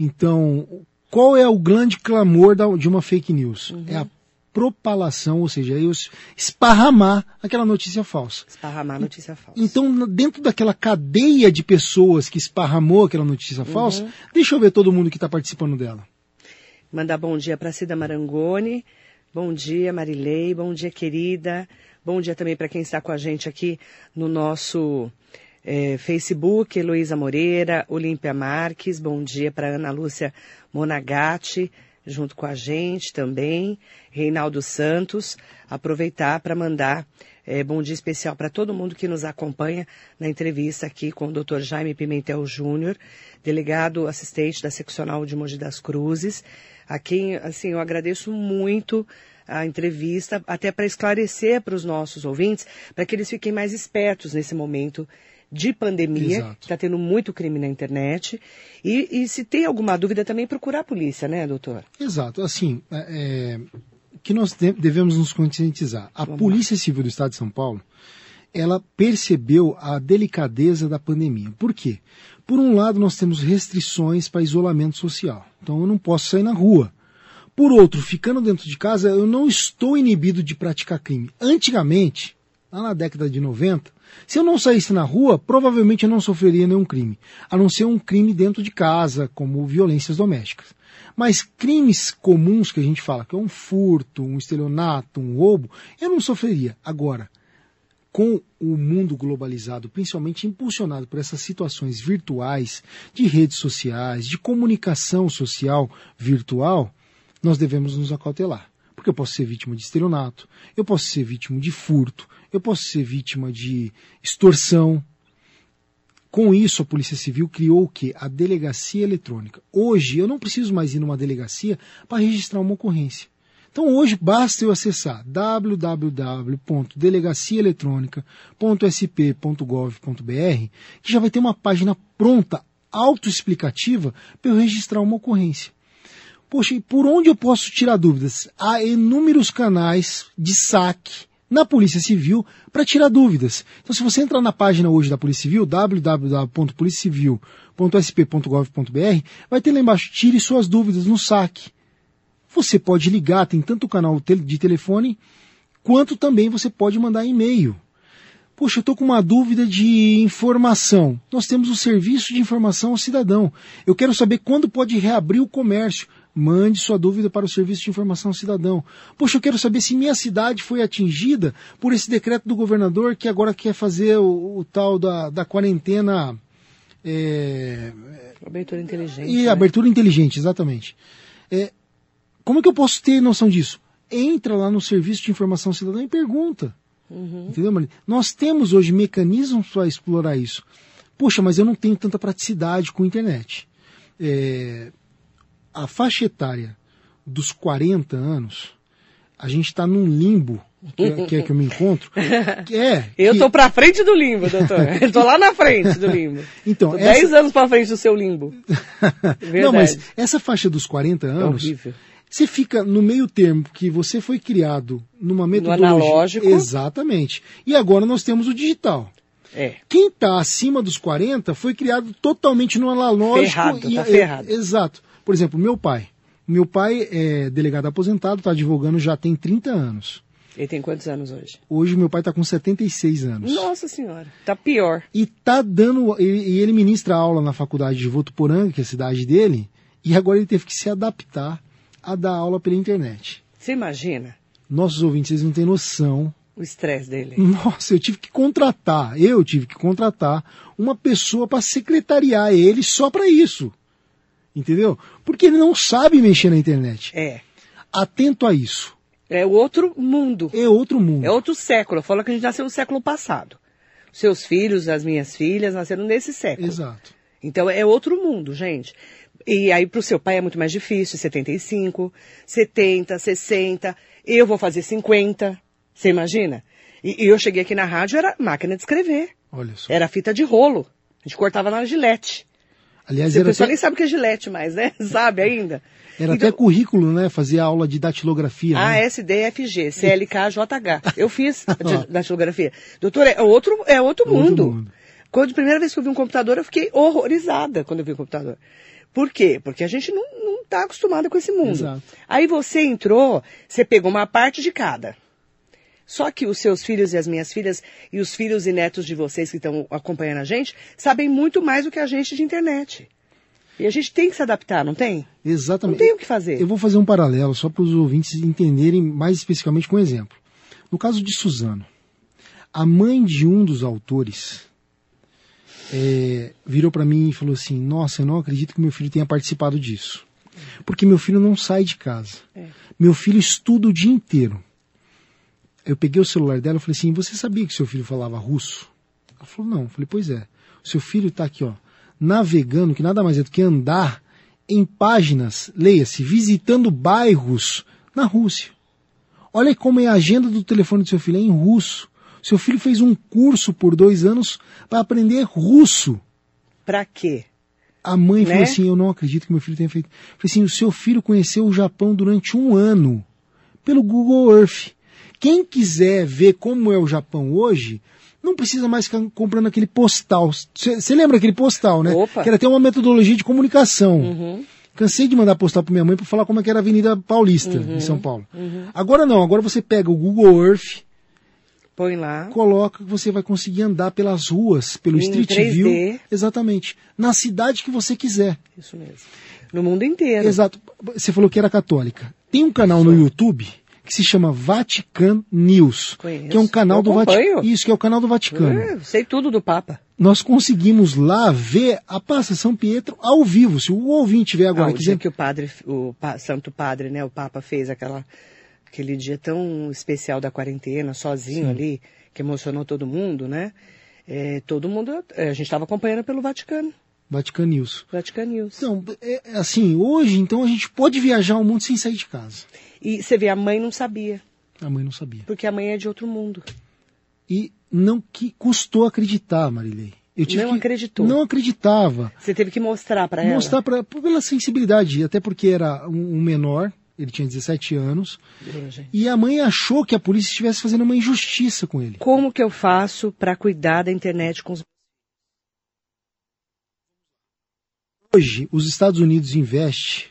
Então, qual é o grande clamor de uma fake news? Uhum. É a propalação, ou seja, eu esparramar aquela notícia falsa. Esparramar notícia falsa. Então, dentro daquela cadeia de pessoas que esparramou aquela notícia uhum. falsa, deixa eu ver todo mundo que está participando dela. Mandar bom dia para Cida Marangoni. Bom dia, Marilei. Bom dia, querida. Bom dia também para quem está com a gente aqui no nosso é, Facebook, Heloísa Moreira, Olímpia Marques, bom dia para Ana Lúcia Monagatti, junto com a gente também, Reinaldo Santos, aproveitar para mandar é, bom dia especial para todo mundo que nos acompanha na entrevista aqui com o Dr. Jaime Pimentel Júnior, delegado assistente da seccional de Mogi das Cruzes, a quem, assim, eu agradeço muito a entrevista, até para esclarecer para os nossos ouvintes, para que eles fiquem mais espertos nesse momento de pandemia, Exato. está tendo muito crime na internet. E, e se tem alguma dúvida, também procurar a polícia, né, doutor? Exato. Assim, é, é, que nós de- devemos nos conscientizar. A Polícia Civil do Estado de São Paulo, ela percebeu a delicadeza da pandemia. Por quê? Por um lado, nós temos restrições para isolamento social. Então, eu não posso sair na rua. Por outro, ficando dentro de casa, eu não estou inibido de praticar crime. Antigamente, lá na década de 90, se eu não saísse na rua, provavelmente eu não sofreria nenhum crime, a não ser um crime dentro de casa, como violências domésticas. Mas crimes comuns que a gente fala, que é um furto, um estelionato, um roubo, eu não sofreria. Agora, com o mundo globalizado, principalmente impulsionado por essas situações virtuais, de redes sociais, de comunicação social virtual, nós devemos nos acautelar. Porque eu posso ser vítima de estelionato, eu posso ser vítima de furto, eu posso ser vítima de extorsão. Com isso, a Polícia Civil criou o quê? A delegacia eletrônica. Hoje, eu não preciso mais ir numa delegacia para registrar uma ocorrência. Então hoje basta eu acessar www.delegaciaeletronica.sp.gov.br que já vai ter uma página pronta, autoexplicativa, para eu registrar uma ocorrência. Poxa, e por onde eu posso tirar dúvidas? Há inúmeros canais de saque na Polícia Civil para tirar dúvidas. Então, se você entrar na página hoje da Polícia Civil, www.policiacivil.sp.gov.br, vai ter lá embaixo, tire suas dúvidas no saque. Você pode ligar, tem tanto canal de telefone, quanto também você pode mandar e-mail. Poxa, eu estou com uma dúvida de informação. Nós temos o Serviço de Informação ao Cidadão. Eu quero saber quando pode reabrir o comércio. Mande sua dúvida para o Serviço de Informação Cidadão. Poxa, eu quero saber se minha cidade foi atingida por esse decreto do governador que agora quer fazer o, o tal da, da quarentena. É, Abertura inteligente. e né? abertura inteligente, exatamente. É, como é que eu posso ter noção disso? Entra lá no Serviço de Informação ao Cidadão e pergunta. Entendeu, Maria? Nós temos hoje mecanismos para explorar isso. Poxa, mas eu não tenho tanta praticidade com a internet. É, a faixa etária dos 40 anos, a gente está num limbo, que é, [LAUGHS] que é que eu me encontro. Que é, Eu que- tô pra frente do limbo, doutor. [LAUGHS] Eu tô lá na frente do limbo. Então, tô essa- 10 anos pra frente do seu limbo. [LAUGHS] Não, mas essa faixa dos 40 É anos, horrível. Você fica no meio termo que você foi criado numa metodologia. analógico. Exatamente. E agora nós temos o digital. É. Quem está acima dos 40 foi criado totalmente no analógico. Ferrado, e, tá é, ferrado. exato. Por exemplo, meu pai. Meu pai é delegado aposentado, está advogando já tem 30 anos. Ele tem quantos anos hoje? Hoje meu pai está com 76 anos. Nossa senhora, tá pior. E tá dando. E ele ministra aula na faculdade de Votuporanga, que é a cidade dele, e agora ele teve que se adaptar a dar aula pela internet. Você imagina Nossos ouvintes, vocês não têm noção. o estresse dele? Nossa, eu tive que contratar, eu tive que contratar uma pessoa para secretariar ele só para isso. Entendeu? Porque ele não sabe mexer na internet. É. Atento a isso. É outro mundo. É outro mundo. É outro século. Fala que a gente nasceu no século passado. Seus filhos, as minhas filhas, nasceram nesse século. Exato. Então é outro mundo, gente. E aí pro seu pai é muito mais difícil, 75, 70, 60, eu vou fazer 50, você imagina? E, e eu cheguei aqui na rádio, era máquina de escrever, Olha só. era fita de rolo, a gente cortava na gilete. Aliás, O pessoal até, nem sabe o que é gilete mais, né? [LAUGHS] Sabe ainda? era Então, até currículo, né? Fazer aula de datilografia. né? ASDFG, CLKJH. Eu fiz [LAUGHS] datilografia. Doutor, é outro, é outro, Outro mundo. mundo. Quando a primeira vez que eu vi um computador, eu fiquei horrorizada quando eu vi o computador. Por quê? Porque a gente não, não está acostumada com esse mundo. Exato. Aí você entrou, você pegou uma parte de cada. Só que os seus filhos e as minhas filhas e os filhos e netos de vocês que estão acompanhando a gente sabem muito mais do que a gente de internet. E a gente tem que se adaptar, não tem? Exatamente. Não tem o que fazer. Eu vou fazer um paralelo só para os ouvintes entenderem mais especificamente com um exemplo. No caso de Suzano, a mãe de um dos autores é, virou para mim e falou assim: Nossa, eu não acredito que meu filho tenha participado disso. Porque meu filho não sai de casa. É. Meu filho estuda o dia inteiro. Eu peguei o celular dela e falei assim: Você sabia que seu filho falava russo? Ela falou: Não. Eu falei: Pois é. O seu filho está aqui, ó, navegando, que nada mais é do que andar em páginas, leia-se, visitando bairros na Rússia. Olha como é a agenda do telefone do seu filho, é em russo. Seu filho fez um curso por dois anos para aprender russo. Pra quê? A mãe Né? falou assim: Eu não acredito que meu filho tenha feito. Eu falei assim: O seu filho conheceu o Japão durante um ano pelo Google Earth. Quem quiser ver como é o Japão hoje, não precisa mais ficar comprando aquele postal. Você lembra aquele postal, né? Opa. Que era até uma metodologia de comunicação. Uhum. Cansei de mandar postal para minha mãe para falar como é era a Avenida Paulista, Uhum. em São Paulo. Agora não, agora você pega o Google Earth, Põe lá. coloca que você vai conseguir andar pelas ruas, pelo Em Street 3D. View. Exatamente. Na cidade que você quiser. Isso mesmo. No mundo inteiro. Exato. Você falou que era católica. Tem um canal no YouTube que se chama Vatican News. Conheço. Que é um canal Eu do Vaticano. Isso, que é o canal do Vaticano. É, sei tudo do Papa. Nós conseguimos lá ver a Passa São Pietro ao vivo. Se o ouvinte tiver agora Ah, o quiser. dia que o padre, o pa- Santo Padre, né, o Papa fez aquela, aquele dia tão especial da quarentena, sozinho ali, que emocionou todo mundo, né? É, todo mundo, é, a gente estava acompanhando pelo Vaticano, Vatican News. Vatican News. Então, é, é assim, hoje, então, a gente pode viajar ao mundo sem sair de casa. E você vê, a mãe não sabia, A mãe não sabia. porque a mãe é de outro mundo. E não que custou acreditar, Marilei. Eu tive Não que- acreditou. Não acreditava. Você teve que mostrar para ela. Mostrar pra, pela sensibilidade, até porque era um, um menor, ele tinha 17 anos, e a mãe achou que a polícia estivesse fazendo uma injustiça com ele. Como que eu faço para cuidar da internet com os Hoje, os Estados Unidos investem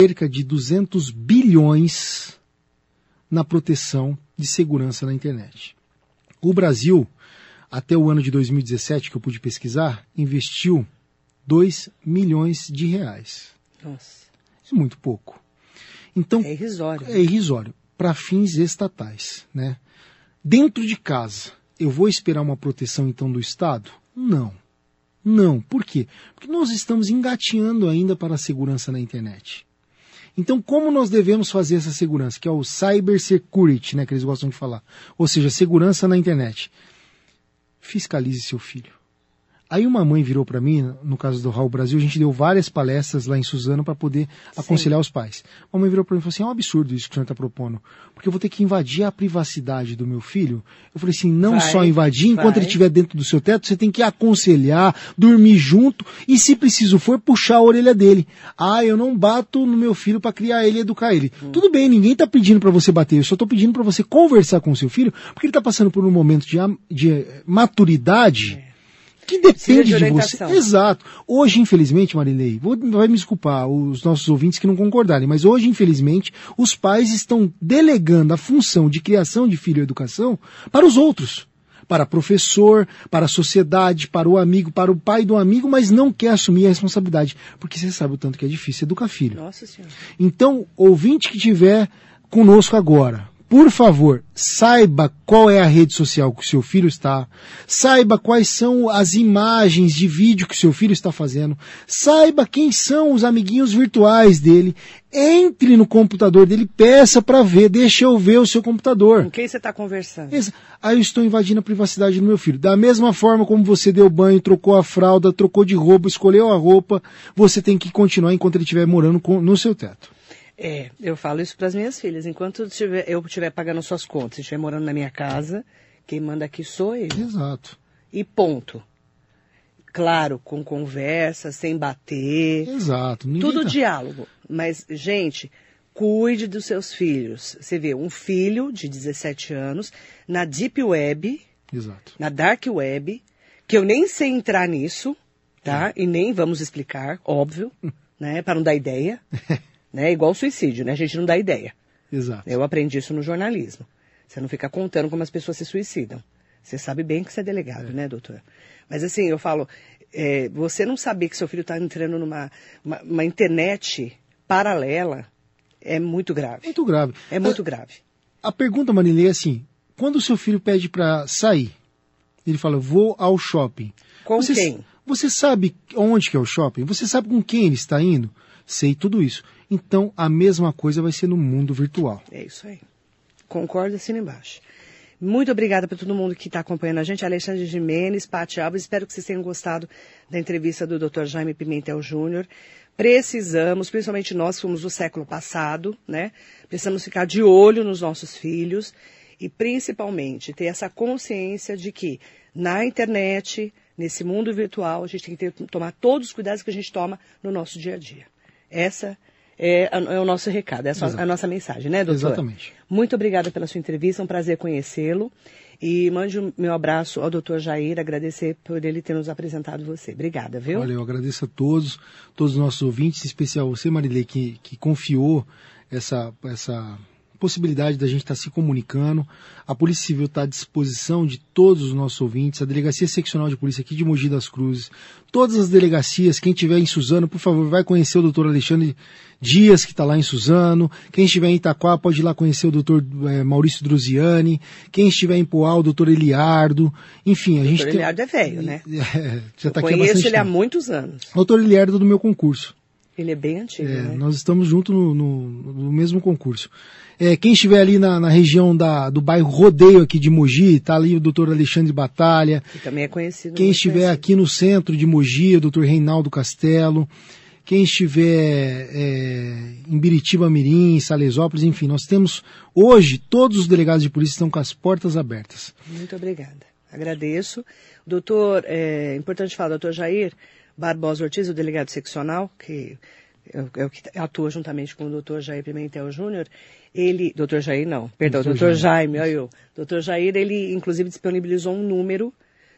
cerca de 200 bilhões na proteção de segurança na internet. O Brasil, até o ano de 2017, que eu pude pesquisar, investiu 2 milhões de reais. Nossa, Isso é muito pouco. Então, é irrisório. é irrisório para fins estatais, né? Dentro de casa, eu vou esperar uma proteção então do Estado? Não. Não. Por quê? Porque nós estamos engateando ainda para a segurança na internet. Então, como nós devemos fazer essa segurança, que é o cyber security, né, que eles gostam de falar, ou seja, segurança na internet? Fiscalize seu filho. Aí uma mãe virou para mim, no caso do Raul Brasil, a gente deu várias palestras lá em Suzano para poder aconselhar os pais. Uma mãe virou para mim e falou assim: é um absurdo isso que o senhor está propondo, porque eu vou ter que invadir a privacidade do meu filho. Eu falei assim: não Vai, só invadir, enquanto vai. ele estiver dentro do seu teto, você tem que aconselhar, dormir junto e, se preciso for, puxar a orelha dele. Ah, eu não bato no meu filho para criar ele e educar ele. Hum. Tudo bem, ninguém está pedindo para você bater, eu só estou pedindo para você conversar com o seu filho, porque ele está passando por um momento de, de maturidade. Que depende de de, você. Exato. Hoje, infelizmente, Marilei, vou, vai me desculpar os nossos ouvintes que não concordarem, mas hoje, infelizmente, os pais estão delegando a função de criação de filho e educação para os outros. Para professor, para a sociedade, para o amigo, para o pai do amigo, mas não quer assumir a responsabilidade. Porque você sabe o tanto que é difícil educar filho. Nossa Senhora. Então, ouvinte que tiver conosco agora, por favor, saiba qual é a rede social que o seu filho está, saiba quais são as imagens de vídeo que o seu filho está fazendo, saiba quem são os amiguinhos virtuais dele, entre no computador dele, peça para ver, deixa eu ver o seu computador. Com quem você está conversando? Aí eu estou invadindo a privacidade do meu filho. Da mesma forma como você deu banho, trocou a fralda, trocou de roupa, escolheu a roupa, você tem que continuar enquanto ele estiver morando no seu teto. É, eu falo isso para as minhas filhas. Enquanto eu tiver, eu estiver pagando suas contas, estiver morando na minha casa, quem manda aqui sou eu. Exato. E ponto. Claro, com conversa, sem bater. Exato. Ninguém Tudo tá- diálogo. Mas, gente, cuide dos seus filhos. Você vê um filho de 17 anos na Deep Web, Exato. na Dark Web, que eu nem sei entrar nisso, tá? E nem vamos explicar, óbvio, [LAUGHS] né? Para não dar ideia. [LAUGHS] né? Igual suicídio, né? A gente não dá ideia. Exato. Eu aprendi isso no jornalismo. Você não fica contando como as pessoas se suicidam. Você sabe bem que você é delegado, né, doutor? Mas assim, eu falo, é, você não saber que seu filho está entrando numa uma, uma internet paralela é muito grave. Muito grave. É muito grave. A, a pergunta, Marilei, é assim: quando o seu filho pede para sair, ele fala, vou ao shopping. Com você, quem? Você sabe onde que é o shopping? Você sabe com quem ele está indo? Sei tudo isso. Então, a mesma coisa vai ser no mundo virtual. É isso aí. Concordo, assina embaixo. Muito obrigada para todo mundo que está acompanhando a gente. Alexandre Jimenez, Pati Alves. Espero que vocês tenham gostado da entrevista do Dr. Jaime Pimentel Júnior. precisamos, principalmente nós que somos do século passado, né? Precisamos ficar de olho nos nossos filhos e principalmente ter essa consciência de que na internet, nesse mundo virtual, a gente tem que ter, tomar todos os cuidados que a gente toma no nosso dia a dia. Essa é, é o nosso recado, é a nossa mensagem, né, doutor? Exatamente. Muito obrigada pela sua entrevista, é um prazer conhecê-lo. E mande o meu abraço ao doutor Jair, agradecer por ele ter nos apresentado você. Obrigada, viu? Olha, eu agradeço a todos, todos os nossos ouvintes, em especial você, Marilei, que, que confiou essa, essa possibilidade da gente estar tá se comunicando. A Polícia Civil está à disposição de todos os nossos ouvintes, a Delegacia Seccional de Polícia aqui de Mogi das Cruzes, todas as delegacias, quem estiver em Suzano, por favor, vai conhecer o doutor Alexandre Dias, que está lá em Suzano. Quem estiver em Itaquá, pode ir lá conhecer o doutor é, Maurício Druziani. Quem estiver em Poá, o doutor Eliardo. Enfim, a gente. O doutor Eliardo é velho, né? [LAUGHS] É, já tá Eu aqui conheço há ele há tempo. muitos anos. Doutor Eliardo é do meu concurso. Ele é bem antigo, É, né? Nós estamos juntos no, no- no mesmo concurso. É, quem estiver ali na, na região da, do bairro Rodeio aqui de Mogi, está ali o doutor Alexandre Batalha. Que também é conhecido. Quem muito estiver conhecido. aqui no centro de Mogi, o doutor Reinaldo Castelo. Quem estiver é, em Biritiba Mirim, Salesópolis, enfim, nós temos hoje todos os delegados de polícia estão com as portas abertas. Muito obrigada. Agradeço. Doutor, é importante falar, doutor Jair Barbosa Ortiz, o delegado seccional, que é o- é o que atua juntamente com o doutor Jair Pimentel Júnior, ele, doutor Jair não, perdão, Jair. Jaime, olha eu. Doutor Jair, ele inclusive disponibilizou um número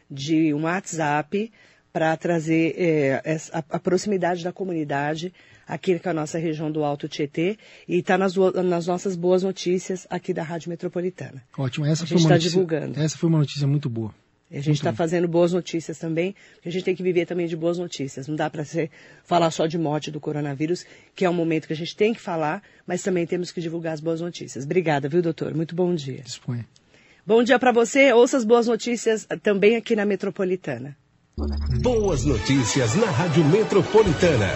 de um WhatsApp para trazer é, a, a proximidade da comunidade aqui com a nossa região do Alto Tietê e está nas, nas nossas boas notícias aqui da Rádio Metropolitana. Ótimo, essa A foi uma tá notícia, divulgando. Essa foi uma notícia muito boa. E a gente está fazendo boas notícias também, porque a gente tem que viver também de boas notícias. Não dá para falar só de morte do coronavírus, que é um momento que a gente tem que falar, mas também temos que divulgar as boas notícias. Obrigada, viu, doutor? Muito bom dia. Disponha. Bom dia para você. Ouça as boas notícias também aqui na Metropolitana. Boas notícias na Rádio Metropolitana.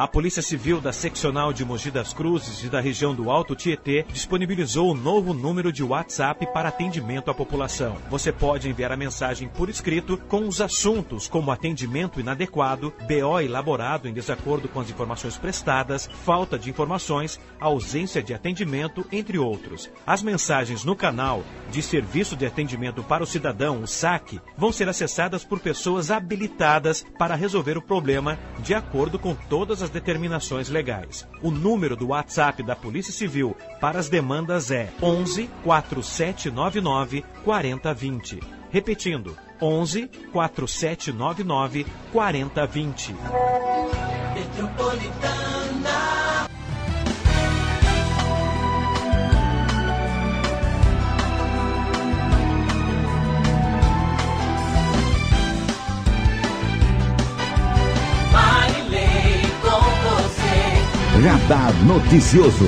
A Polícia Civil da Seccional de Mogi das Cruzes e da região do Alto Tietê disponibilizou o novo número de WhatsApp para atendimento à população. Você pode enviar a mensagem por escrito com os assuntos como atendimento inadequado, BO elaborado em desacordo com as informações prestadas, falta de informações, ausência de atendimento, entre outros. As mensagens no canal de Serviço de Atendimento para o Cidadão, o SAC, vão ser acessadas por pessoas habilitadas para resolver o problema de acordo com todas as determinações legais. O número do WhatsApp da Polícia Civil para as demandas é 11 4799 4020. Repetindo, 11 4799 4020. Radar Noticioso.